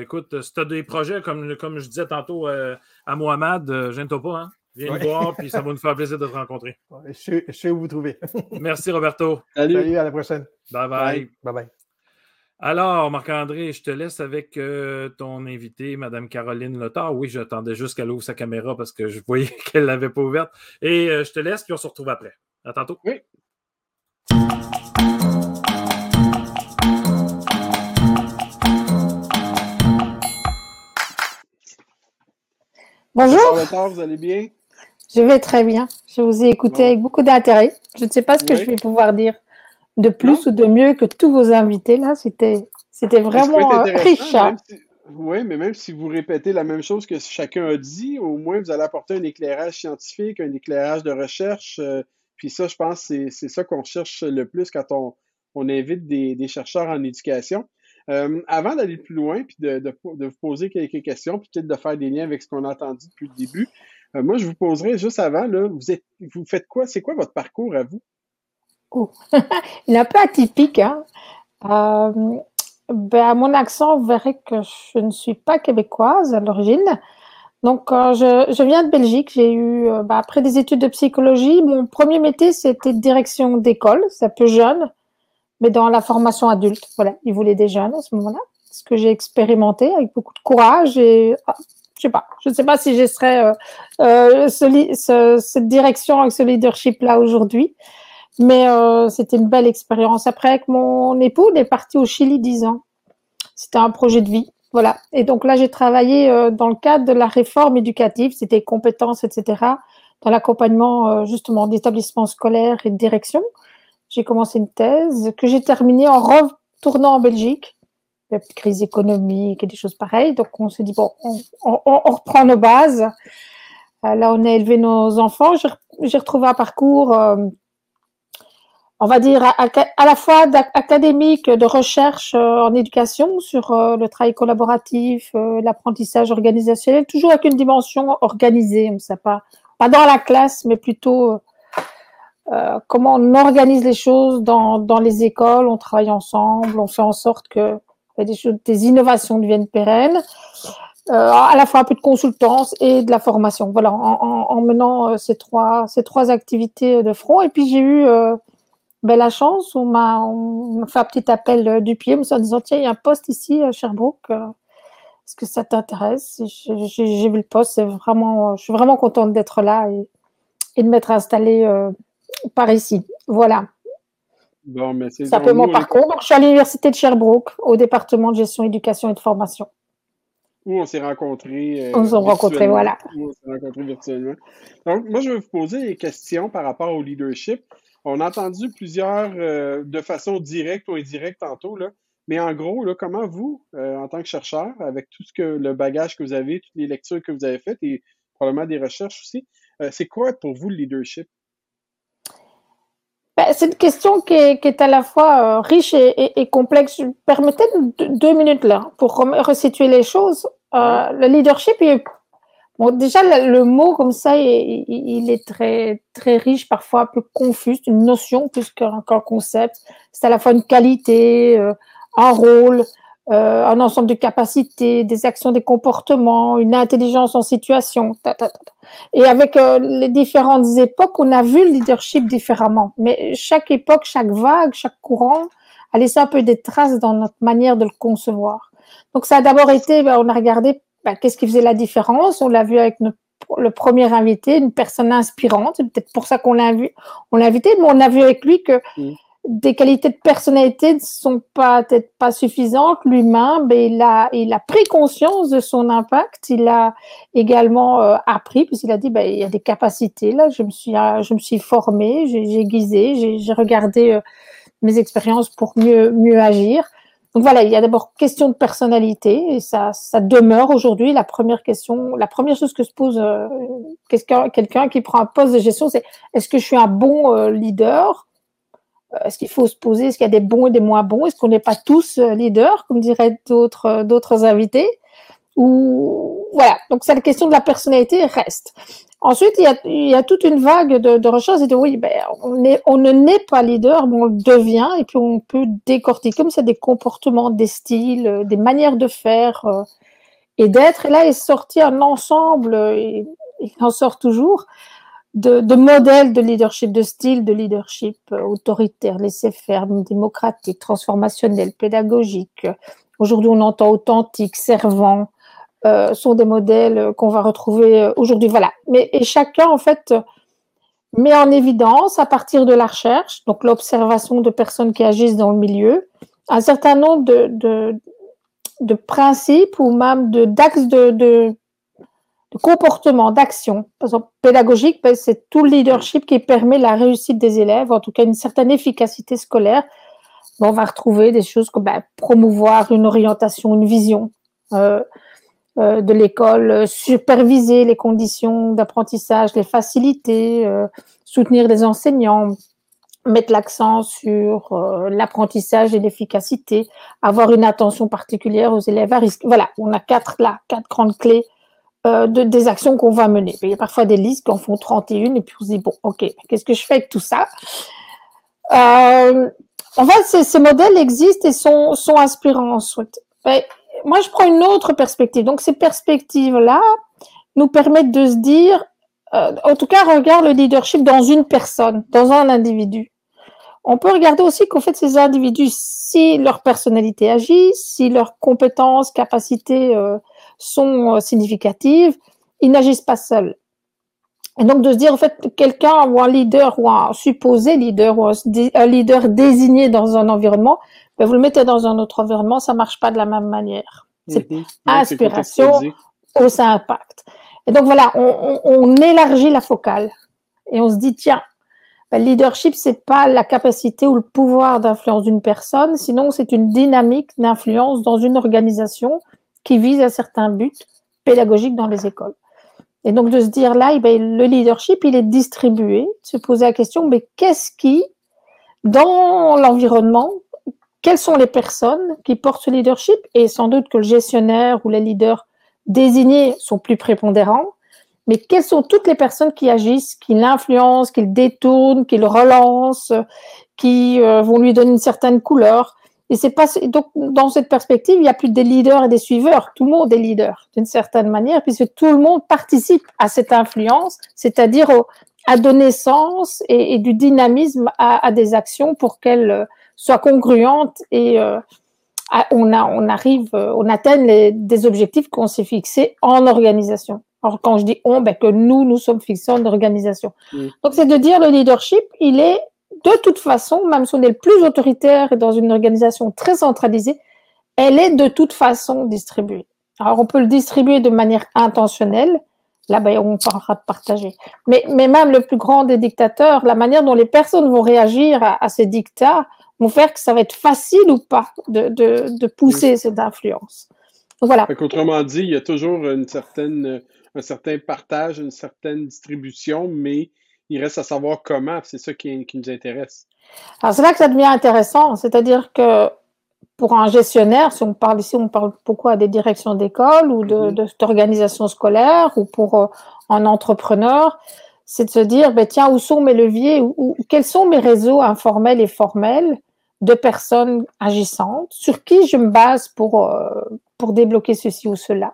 écoute, si tu as des projets, comme, comme je disais tantôt à Mohamed, gêne-toi pas. Hein? Viens nous voir, puis ça va nous faire plaisir de te rencontrer. je, sais où vous trouver. Merci, Roberto. Salut. à la prochaine. Bye bye. Bye bye. Alors, Marc-André, je te laisse avec ton invité, Mme Caroline Lotard. Oui, j'attendais juste qu'elle ouvre sa caméra parce que je voyais qu'elle ne l'avait pas ouverte. Et je te laisse, puis on se retrouve après. À tantôt. Oui. Bonjour. vous allez bien? Je vais très bien. Je vous ai écouté avec beaucoup d'intérêt. Je ne sais pas ce que je vais pouvoir dire de plus ou de mieux que tous vos invités. Là, c'était, c'était vraiment euh, riche. Hein. oui, mais même si vous répétez la même chose que chacun a dit, au moins vous allez apporter un éclairage scientifique, un éclairage de recherche. Euh, puis ça, je pense, c'est, c'est ça qu'on cherche le plus quand on, on invite des, des chercheurs en éducation. avant d'aller plus loin, puis de, vous poser quelques questions, puis peut-être de faire des liens avec ce qu'on a entendu depuis le début, moi, je vous poserai juste avant, là, vous, êtes, vous faites quoi? C'est quoi votre parcours à vous? Il est un peu atypique. Hein? ben, à mon accent, vous verrez que je ne suis pas québécoise à l'origine. Donc, euh, je, viens de Belgique. J'ai eu, euh, bah, après des études de psychologie, mon premier métier, c'était direction d'école. C'est un peu jeune, mais dans la formation adulte. Voilà, ils voulaient des jeunes à ce moment-là. Ce que j'ai expérimenté avec beaucoup de courage et, ah, je sais pas, je sais pas si je serais euh, cette direction avec ce leadership-là aujourd'hui. Mais c'était une belle expérience. Après, avec mon époux, on est parti au Chili dix ans. C'était un projet de vie. Voilà. Et donc là, j'ai travaillé euh, dans le cadre de la réforme éducative, c'était compétences, etc., dans l'accompagnement euh, justement d'établissements scolaires et de direction. J'ai commencé une thèse que j'ai terminée en retournant en Belgique. Crise économique et des choses pareilles. Donc on s'est dit, bon, on, reprend nos bases. Euh, là, on a élevé nos enfants. J'ai retrouvé un parcours on va dire, à, la fois académique, de recherche euh, en éducation sur euh, le travail collaboratif, euh, l'apprentissage organisationnel, toujours avec une dimension organisée, on sait pas, pas dans la classe, mais plutôt comment on organise les choses dans, dans les écoles, on travaille ensemble, on fait en sorte que des, choses, des innovations deviennent pérennes. à la fois un peu de consultance et de la formation. Voilà, en, en menant ces trois ces trois activités de front. Et puis j'ai eu ben, la chance, on m'a fait un petit appel euh, du pied, en disant tiens, il y a un poste ici à Sherbrooke. Euh, est-ce que ça t'intéresse? J'ai vu le poste, vraiment, je suis vraiment contente d'être là et, de m'être installée euh, par ici. Voilà. Bon, mais c'est un peu mon parcours. Donc, je suis à l'université de Sherbrooke, au département de gestion, éducation et de formation. Où on s'est rencontrés. on s'est rencontrés, voilà. Où on s'est rencontrés virtuellement. Donc, moi, je vais vous poser des questions par rapport au leadership. On a entendu plusieurs euh, de façon directe ou indirecte tantôt, là. Mais en gros, là, comment vous, euh, en tant que chercheur, avec tout ce que le bagage que vous avez, toutes les lectures que vous avez faites et probablement des recherches aussi, euh, c'est quoi pour vous le leadership? Ben, c'est une question qui est, à la fois riche et, complexe. Permettez deux minutes là pour resituer les choses. le leadership est Bon, déjà, le, mot comme ça, il, est très, très riche, parfois un peu confus, une notion plus qu'un concept. C'est à la fois une qualité, euh, un rôle, euh, un ensemble de capacités, des actions, des comportements, une intelligence en situation. Et avec euh, les différentes époques, on a vu le leadership différemment. Mais chaque époque, chaque vague, chaque courant a laissé un peu des traces dans notre manière de le concevoir. Donc ça a d'abord été, ben, on a regardé bah, qu'est-ce qui faisait la différence On l'a vu avec le premier invité, une personne inspirante. C'est peut-être pour ça qu'on l'a on l'a invité, mais on a vu avec lui que mm. Des qualités de personnalité ne sont pas peut-être pas suffisantes. Lui-même, ben, il a, il a pris conscience de son impact. Il a également euh, appris, puisqu'il a dit, ben, il y a des capacités là. Je me suis, euh, je me suis formé, j'ai aiguisé, j'ai regardé euh, mes expériences pour mieux, mieux agir. Donc voilà, il y a d'abord question de personnalité et ça, ça demeure aujourd'hui la première question. La première chose que se pose euh, quelqu'un qui prend un poste de gestion, c'est est-ce que je suis un bon euh, leader? Est-ce qu'il faut se poser? Est-ce qu'il y a des bons et des moins bons? Est-ce qu'on n'est pas tous leaders, comme diraient d'autres d'autres invités? Ou voilà. Donc c'est la question de la personnalité reste. Ensuite, il y a, toute une vague de, recherches et de oui, ben, on, ne naît pas leader, mais on le devient et puis on peut décortiquer comme ça des comportements, des styles, euh, des manières de faire euh, et d'être. Et là est sorti un ensemble, il en sort toujours, de, de, modèles de leadership, de style de leadership euh, autoritaire, laisser-faire, démocratique, transformationnel, pédagogique. Aujourd'hui, on entend authentique, servant, euh, sont des modèles qu'on va retrouver euh, aujourd'hui. Voilà. Mais et chacun, en fait, met en évidence, à partir de la recherche, donc l'observation de personnes qui agissent dans le milieu, un certain nombre de, de, de principes ou même d'axes de, de, comportement, d'action. Par exemple, pédagogique, ben, c'est tout le leadership qui permet la réussite des élèves, en tout cas une certaine efficacité scolaire. on va retrouver des choses comme ben, promouvoir une orientation, une vision. Euh, euh, de l'école, euh, superviser les conditions d'apprentissage, les faciliter, soutenir les enseignants, mettre l'accent sur l'apprentissage et l'efficacité, avoir une attention particulière aux élèves à risque. Voilà, on a quatre là, quatre grandes clés euh, de, des actions qu'on va mener. Il y a parfois des listes qui en font 31 et puis on se dit, bon, ok, qu'est-ce que je fais avec tout ça? Euh, En fait, ces, modèles existent et sont, inspirants. Mais moi, je prends une autre perspective. Donc, ces perspectives-là nous permettent de se dire, euh, en tout cas, regarde le leadership dans une personne, dans un individu. On peut regarder aussi qu'en fait, ces individus, si leur personnalité agit, si leurs compétences, capacités euh, sont euh, significatives, ils n'agissent pas seuls. Et donc de se dire, en fait, quelqu'un ou un leader ou un supposé leader ou un leader désigné dans un environnement, ben, vous le mettez dans un autre environnement, ça marche pas de la même manière. C'est mm -hmm. inspiration au sein impact. Et donc voilà, on, on, on, élargit la focale et on se dit, tiens, ben, le leadership, c'est pas la capacité ou le pouvoir d'influence d'une personne, sinon c'est une dynamique d'influence dans une organisation qui vise à certains buts pédagogiques dans les écoles. Et donc de se dire là, ben, le leadership, il est distribué, se poser la question, mais qu'est-ce qui, dans l'environnement, quelles sont les personnes qui portent ce leadership? Et sans doute que le gestionnaire ou les leaders désignés sont plus prépondérants, mais quelles sont toutes les personnes qui agissent, qui l'influencent, qui le détournent, qui le relancent, qui euh, vont lui donner une certaine couleur? Et c'est pas donc dans cette perspective, il n'y a plus des leaders et des suiveurs. Tout le monde est leader d'une certaine manière, puisque tout le monde participe à cette influence, c'est-à-dire à donner sens et, et du dynamisme à, à, des actions pour qu'elles soient congruentes et euh, à, on, a, on arrive, on atteigne les, des objectifs qu'on s'est fixés en organisation. Alors quand je dis on, ben que nous, nous sommes fixés en organisation. Mmh. Donc c'est de dire le leadership, il est de toute façon, même si on est le plus autoritaire et dans une organisation très centralisée, elle est de toute façon distribuée. Alors, on peut le distribuer de manière intentionnelle. Là, ben, on parlera de partager. Mais, mais même le plus grand des dictateurs, la manière dont les personnes vont réagir à, à ces dictats vont faire que ça va être facile ou pas de, de, de pousser oui. cette influence. Donc, voilà. Autrement dit, il y a toujours une certaine, un certain partage, une certaine distribution, mais il reste à savoir comment, c'est ça qui, qui, nous intéresse. Alors, c'est là que ça devient intéressant, c'est-à-dire que pour un gestionnaire, si on parle ici, on parle pourquoi des directions d'école ou de, mm -hmm. d'organisation scolaire ou pour euh, un entrepreneur, c'est de se dire, ben, tiens, où sont mes leviers, ou, ou, quels sont mes réseaux informels et formels de personnes agissantes, sur qui je me base pour, euh, pour débloquer ceci ou cela?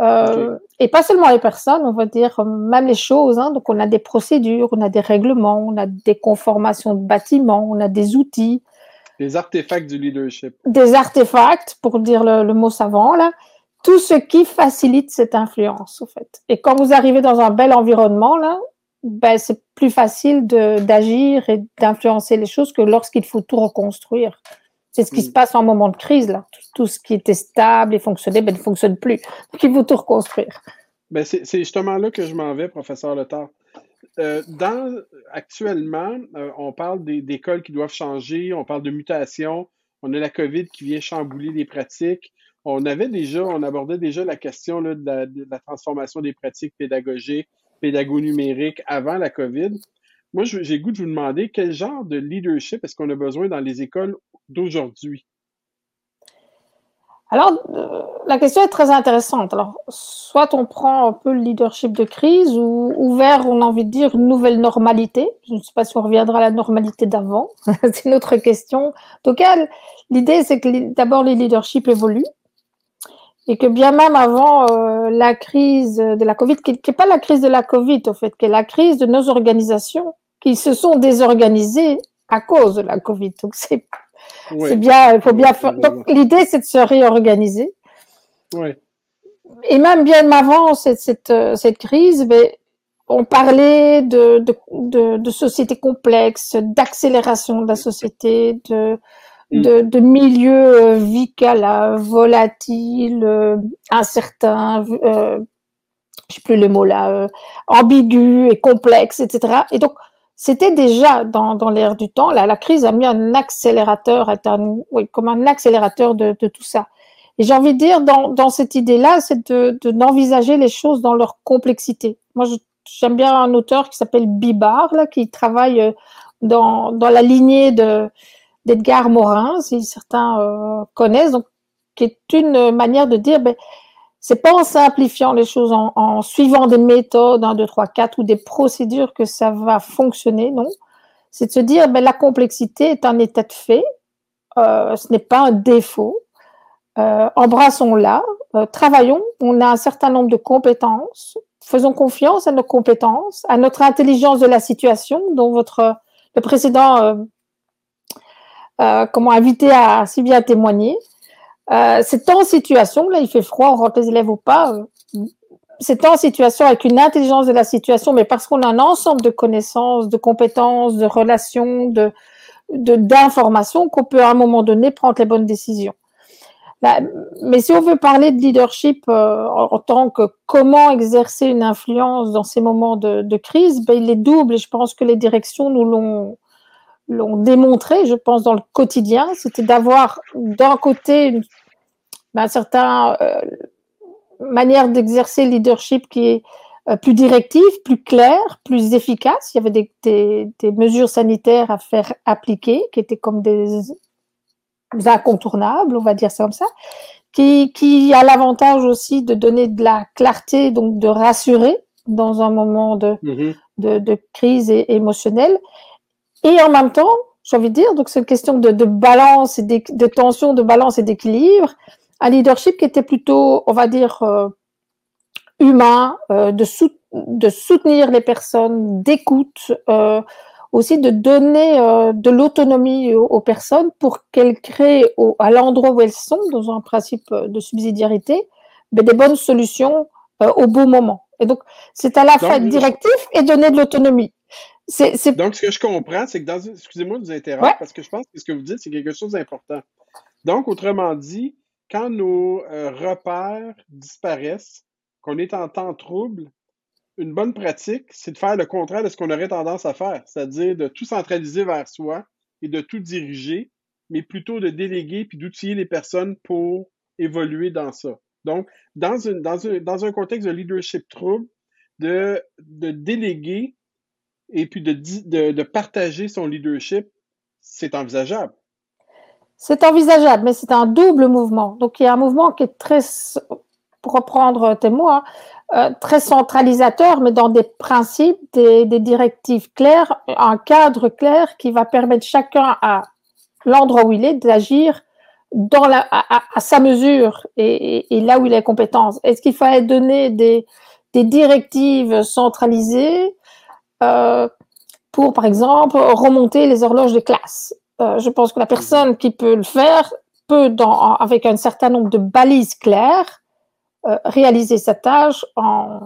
Euh, okay. Et pas seulement les personnes, on va dire même les choses. Hein. Donc, on a des procédures, on a des règlements, on a des conformations de bâtiments, on a des outils. Des artefacts du leadership. Des artefacts, pour dire le, le mot savant, là. Tout ce qui facilite cette influence, en fait. Et quand vous arrivez dans un bel environnement, là, ben, c'est plus facile d'agir et d'influencer les choses que lorsqu'il faut tout reconstruire. C'est ce qui se passe en moment de crise, là. Tout, tout, ce qui était stable et fonctionnait, ben, ne fonctionne plus. Donc, il faut tout reconstruire. Ben, c'est justement là que je m'en vais, professeur Letard. Euh, dans, actuellement, euh, on parle d'écoles qui doivent changer, on parle de mutations, on a la COVID qui vient chambouler les pratiques. On avait déjà, on abordait déjà la question là, de, la, de, la, transformation des pratiques pédagogiques, pédago-numériques avant la COVID. Moi, j'ai goût de vous demander quel genre de leadership est-ce qu'on a besoin dans les écoles d'aujourd'hui? Alors, euh, la question est très intéressante. Alors, soit on prend un peu le leadership de crise ou ouvert, on a envie de dire, une nouvelle normalité. Je ne sais pas si on reviendra à la normalité d'avant. c'est une autre question. Cas, l'idée, c'est que d'abord, les leaderships évoluent et que bien même avant euh, la crise de la Covid, qui n'est pas la crise de la Covid, au fait, qui est la crise de nos organisations qui se sont désorganisées à cause de la Covid. Donc, c'est bien, il faut bien faire. Donc, l'idée, c'est de se réorganiser. Oui. Et même bien avant cette, cette, cette crise, mais on parlait de, de, de, de société complexe, d'accélération de la société, de. De, de milieu vical, volatile, euh, incertain, euh, je sais plus le mot là, euh, ambigu et complexe, etc. Et donc, c'était déjà dans, dans l'air du temps. Là, la crise a mis un accélérateur, oui, comme un accélérateur de, de tout ça. Et j'ai envie de dire, dans, dans cette idée-là, c'est de, d'envisager les choses dans leur complexité. Moi, j'aime bien un auteur qui s'appelle Bibar, là, qui travaille euh, dans, dans la lignée de d'Edgar Morin, si certains euh, connaissent, donc, qui est une manière de dire, ben, c'est pas en simplifiant les choses, en, suivant des méthodes, 1, 2, 3, 4, ou des procédures que ça va fonctionner, non. C'est de se dire, ben, la complexité est un état de fait, euh, ce n'est pas un défaut. Euh, embrassons-la, travaillons, on a un certain nombre de compétences, faisons confiance à nos compétences, à notre intelligence de la situation, dont votre le précédent euh, comment invité à si bien témoigner. Euh, c'est en situation, là il fait froid, on rentre les élèves ou pas, euh, c'est en situation avec une intelligence de la situation, mais parce qu'on a un ensemble de connaissances, de compétences, de relations, de d'informations qu'on peut à un moment donné prendre les bonnes décisions. Mais si on veut parler de leadership euh, en, tant que comment exercer une influence dans ces moments de, de crise, ben, il est double et je pense que les directions nous l'ont l'ont démontré, je pense, dans le quotidien, c'était d'avoir d'un côté une, ben, certaine euh, manière d'exercer le leadership qui est euh, plus directive, plus claire, plus efficace. Il y avait des, des, des, mesures sanitaires à faire appliquer qui étaient comme des, des incontournables, on va dire ça comme ça, qui, qui a l'avantage aussi de donner de la clarté, donc de rassurer dans un moment de, Mhm. de, de crise émotionnelle. Et en même temps, j'ai envie de dire, donc c'est une question de, de balance et d'équ- de tension, de balance et d'équilibre. Un leadership qui était plutôt, on va dire, euh, humain, euh, de, sou- de soutenir les personnes, d'écoute, euh, aussi de donner euh, de l'autonomie aux, aux personnes pour qu'elles créent au- à l'endroit où elles sont, dans un principe de subsidiarité, ben, des bonnes solutions euh, au bon moment. Et donc, c'est à la fois être directif et donner de l'autonomie. Donc, ce que je comprends, c'est que dans une... Excusez-moi de vous interrompre, Ouais. parce que je pense que ce que vous dites, c'est quelque chose d'important. Donc, autrement dit, quand nos euh, repères disparaissent, qu'on est en temps trouble, une bonne pratique, c'est de faire le contraire de ce qu'on aurait tendance à faire, c'est-à-dire de tout centraliser vers soi et de tout diriger, mais plutôt de déléguer puis d'outiller les personnes pour évoluer dans ça. Donc, dans, une, dans, un, dans un contexte de leadership trouble, de, de déléguer et puis de, de, de partager son leadership, c'est envisageable. C'est envisageable, mais c'est un double mouvement. Donc, il y a un mouvement qui est très, pour reprendre tes mots, hein, euh, très centralisateur, mais dans des principes, des, des directives claires, un cadre clair qui va permettre chacun à l'endroit où il est d'agir dans la, à- à sa mesure et, et- et là où il a compétence. Est-ce qu'il fallait donner des, des directives centralisées euh, pour, par exemple, remonter les horloges de classe Euh, Je pense que la personne qui peut le faire peut, avec un certain nombre de balises claires, euh, réaliser sa tâche en,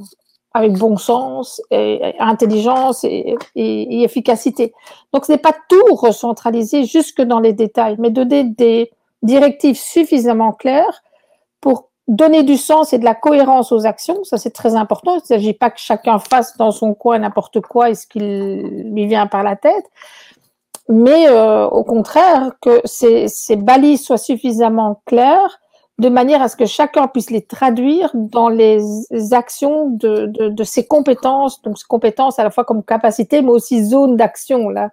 avec bon sens, et, intelligence et, efficacité. Donc, ce n'est pas tout recentraliser jusque dans les détails, mais donner des directives suffisamment claires pour donner du sens et de la cohérence aux actions. Ça, c'est très important. Il ne s'agit pas que chacun fasse dans son coin n'importe quoi et ce qui lui vient par la tête, mais euh, au contraire, que ces, ces balises soient suffisamment claires de manière à ce que chacun puisse les traduire dans les actions de, de, de ses compétences, donc ses compétences à la fois comme capacité, mais aussi zone d'action. Là,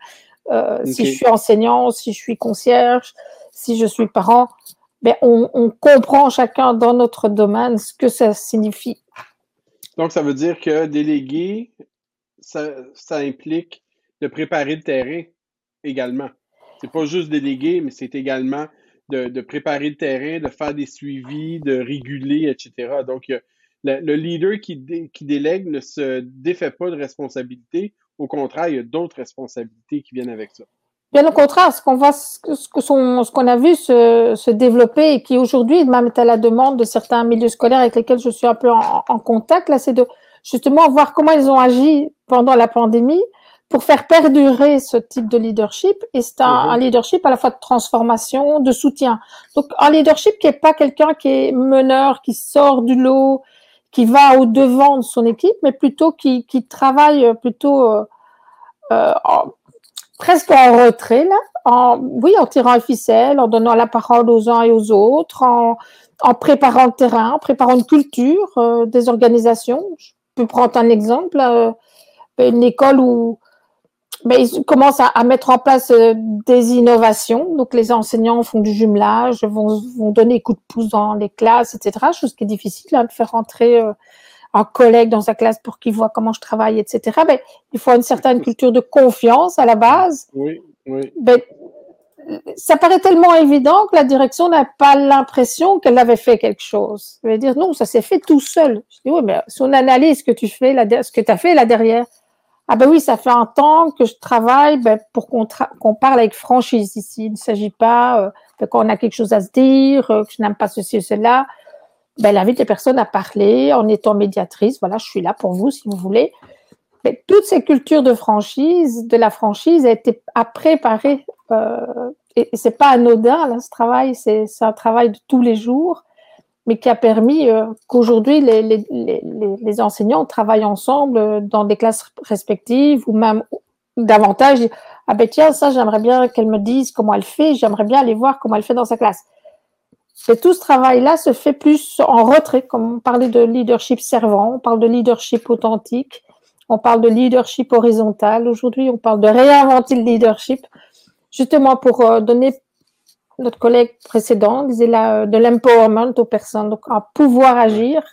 euh, si je suis enseignant, si je suis concierge, si je suis parent, ben on, comprend chacun dans notre domaine ce que ça signifie. Donc, ça veut dire que déléguer, ça, implique de préparer le terrain également. C'est pas juste déléguer, mais c'est également de, préparer le terrain, de faire des suivis, de réguler, etc. Donc, le, le leader qui, qui délègue ne se défait pas de responsabilité. Au contraire, il y a d'autres responsabilités qui viennent avec ça. Bien au contraire, ce qu'on voit, ce qu'on a vu se, se développer et qui aujourd'hui même est à la demande de certains milieux scolaires avec lesquels je suis un peu en, en contact, là, c'est de justement voir comment ils ont agi pendant la pandémie pour faire perdurer ce type de leadership. Et c'est un, Mhm. un leadership à la fois de transformation, de soutien. Donc un leadership qui est pas quelqu'un qui est meneur, qui sort du lot, qui va au devant de son équipe, mais plutôt qui, qui travaille plutôt euh, euh, presque en retrait, là, en, oui, en tirant les ficelles, en donnant la parole aux uns et aux autres, en, en préparant le terrain, en préparant une culture euh, des organisations. Je peux prendre un exemple, euh, une école où ben, ils commencent à, mettre en place euh, des innovations. Donc, les enseignants font du jumelage, vont, vont donner coup de pouce dans les classes, etc. Chose qui est difficile hein, de faire rentrer euh, un collègue dans sa classe pour qu'il voit comment je travaille, etc. Ben, il faut une certaine culture de confiance à la base. Oui, oui. Ben, ça paraît tellement évident que la direction n'a pas l'impression qu'elle avait fait quelque chose. Je veux dire, non, ça s'est fait tout seul. Je dis, oui, mais si on analyse ce que tu fais, là, ce que tu as fait là derrière, ah ben oui, ça fait un temps que je travaille ben, pour qu'on parle avec franchise ici. Il ne s'agit pas euh, ben, qu'on a quelque chose à se dire, euh, que je n'aime pas ceci ou cela. Ben, elle invite les personnes à parler en étant médiatrice. Voilà, je suis là pour vous si vous voulez. Mais toutes ces cultures de franchise, de la franchise, a été à préparer. Euh, et, c'est pas anodin ce travail. C'est un travail de tous les jours mais qui a permis euh, qu'aujourd'hui les, les, les, les, enseignants travaillent ensemble euh, dans des classes respectives ou même davantage. Ah ben tiens, ça j'aimerais bien qu'elle me dise comment elle fait, j'aimerais bien aller voir comment elle fait dans sa classe. Et tout ce travail-là se fait plus en retrait, comme on parlait de leadership servant, on parle de leadership authentique, on parle de leadership horizontal. Aujourd'hui, on parle de réinventer le leadership, justement pour euh, donner notre collègue précédent disait là, de l'empowerment aux personnes, donc un pouvoir agir.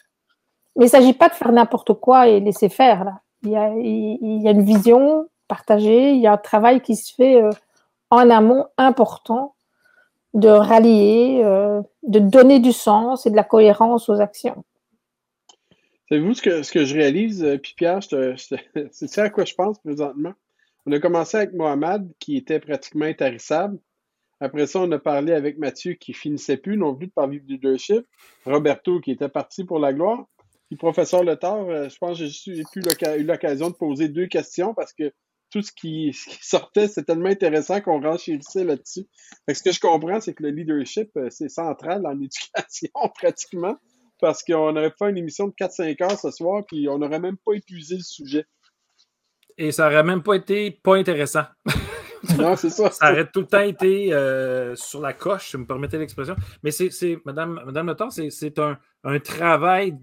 Mais il ne s'agit pas de faire n'importe quoi et laisser faire. Là. Il, y a, il, y a, une vision partagée, il y a un travail qui se fait euh, en amont important de rallier, euh, de donner du sens et de la cohérence aux actions. Savez-vous ce que, ce que je réalise, euh, puis Pierre, c'est ça à quoi je pense présentement? On a commencé avec Mohamed, qui était pratiquement intarissable. Après ça, on a parlé avec Mathieu qui finissait plus non plus de parler de leadership. Roberto qui était parti pour la gloire. Puis professeur Letard, euh, je pense que j'ai eu l'occasion de poser deux questions parce que tout ce qui, sortait, c'est tellement intéressant qu'on renchérissait là-dessus. Ce que je comprends, c'est que le leadership, euh, c'est central en éducation pratiquement parce qu'on aurait fait une émission de 4-5 heures ce soir puis on n'aurait même pas épuisé le sujet. Et ça n'aurait même pas été pas intéressant. Non, c'est ça. ça aurait tout le temps été euh, sur la coche, si vous me permettez l'expression. Mais c'est, Madame, Madame c'est un, un, travail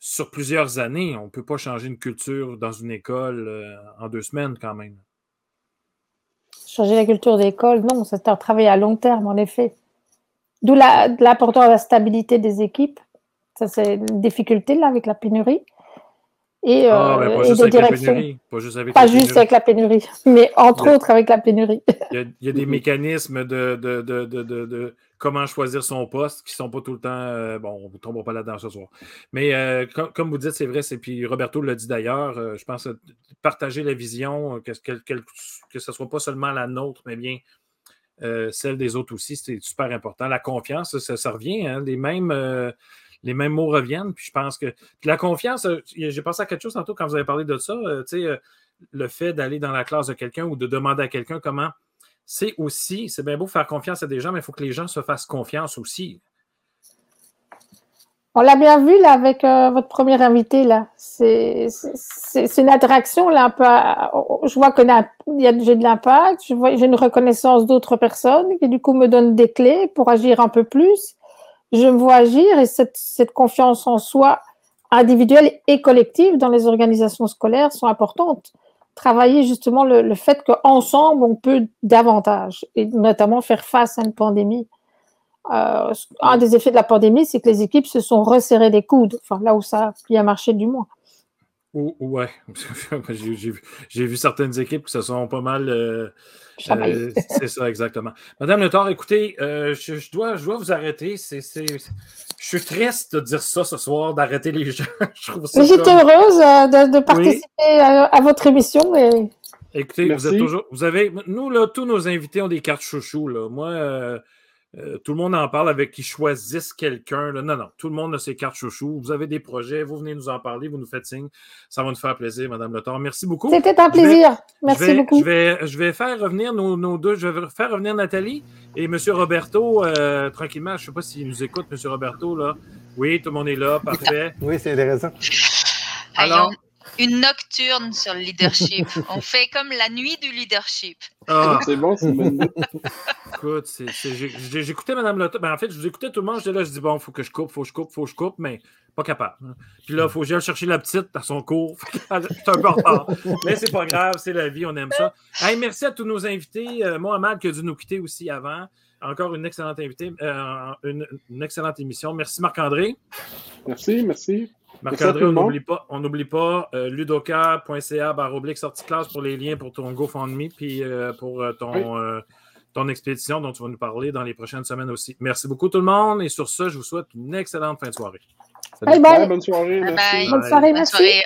sur plusieurs années. On ne peut pas changer une culture dans une école euh, en deux semaines quand même. Changer la culture d'école, non, c'est un travail à long terme, en effet. D'où l'importance de la stabilité des équipes. Ça, c'est une difficulté là avec la pénurie et, ah, euh, pas, juste pénurie, pas juste avec pas la juste avec la pénurie, mais entre autres avec la pénurie. Il y a, des mécanismes de, de, de, de, comment choisir son poste qui ne sont pas tout le temps. Euh, bon, on ne tombera pas là-dedans ce soir. Mais euh, comme, vous dites, c'est vrai, c'est, puis Roberto l'a dit d'ailleurs, je pense partager la vision, que, que, que, ce ne soit pas seulement la nôtre, mais bien celle des autres aussi, c'est super important. La confiance, ça, ça revient, hein, les mêmes les mêmes mots reviennent. Puis je pense que la confiance, euh, j'ai pensé à quelque chose tantôt quand vous avez parlé de ça, euh, euh, le fait d'aller dans la classe de quelqu'un ou de demander à quelqu'un comment. C'est aussi, c'est bien beau faire confiance à des gens, mais il faut que les gens se fassent confiance aussi. On l'a bien vu avec votre premier invité là. C'est une interaction là je vois que j'ai de l'impact. j'ai une reconnaissance d'autres personnes qui du coup me donnent des clés pour agir un peu plus je me vois agir et cette, confiance en soi individuelle et collective dans les organisations scolaires sont importantes. Travailler justement le, fait qu'ensemble, on peut davantage, et notamment faire face à une pandémie. Euh, un des effets de la pandémie, c'est que les équipes se sont resserrées les coudes, enfin là où ça a bien marché du moins. Ouais, j'ai vu, certaines équipes qui se sont pas mal. Euh, euh, c'est ça, exactement. Madame Letard, écoutez, euh, je, dois, je dois vous arrêter. C'est, je suis triste de dire ça ce soir, d'arrêter les gens. J'étais heureuse de, participer à, votre émission. Et... Écoutez, vous êtes toujours. Vous avez. Nous, là, tous nos invités ont des cartes chouchou. Là. Moi. Euh, tout le monde en parle avec qui choisissent quelqu'un. Non, non, tout le monde a ses cartes chouchou. Vous avez des projets, vous venez nous en parler, vous nous faites signe. Ça va nous faire plaisir, Madame Le Merci beaucoup. C'était un plaisir. Merci beaucoup. Je vais, je vais faire revenir nos, deux. Je vais faire revenir Nathalie et M. Roberto euh, tranquillement. Je ne sais pas s'il nous écoute, M. Roberto. Là. Oui, tout le monde est là. Parfait. Oui, c'est intéressant. Alors, une nocturne sur le leadership. On fait comme la nuit du leadership. Ah, C'est bon, c'est idée. écoute, c'est- c'est- j'écoutais Mme Lotta. Ben, en fait, je vous écoutais tout le monde. J'étais là, je dis bon, faut que je coupe, faut que je coupe, faut que je coupe, mais pas capable. Puis là, faut que j'aille chercher la petite à son cours. J'étais un peu en retard. Mais c'est pas grave, c'est la vie, on aime ça. Hey, merci à tous nos invités. Euh, Mohamed qui a dû nous quitter aussi avant. Encore une excellente invitée, euh, une, une excellente émission. Merci Marc-André. Merci, merci. Marc-André, on n'oublie pas, on n'oublie pas euh, ludoka.ca barre oblique sortie classe pour les liens pour ton GoFundMe puis euh, pour euh, ton, Oui. euh, ton expédition dont tu vas nous parler dans les prochaines semaines aussi. Merci beaucoup tout le monde et sur ce, je vous souhaite une excellente fin de soirée. Bye Bye, bye. bonne soirée. Bye merci. bye. Bonne soirée, Bonne soirée.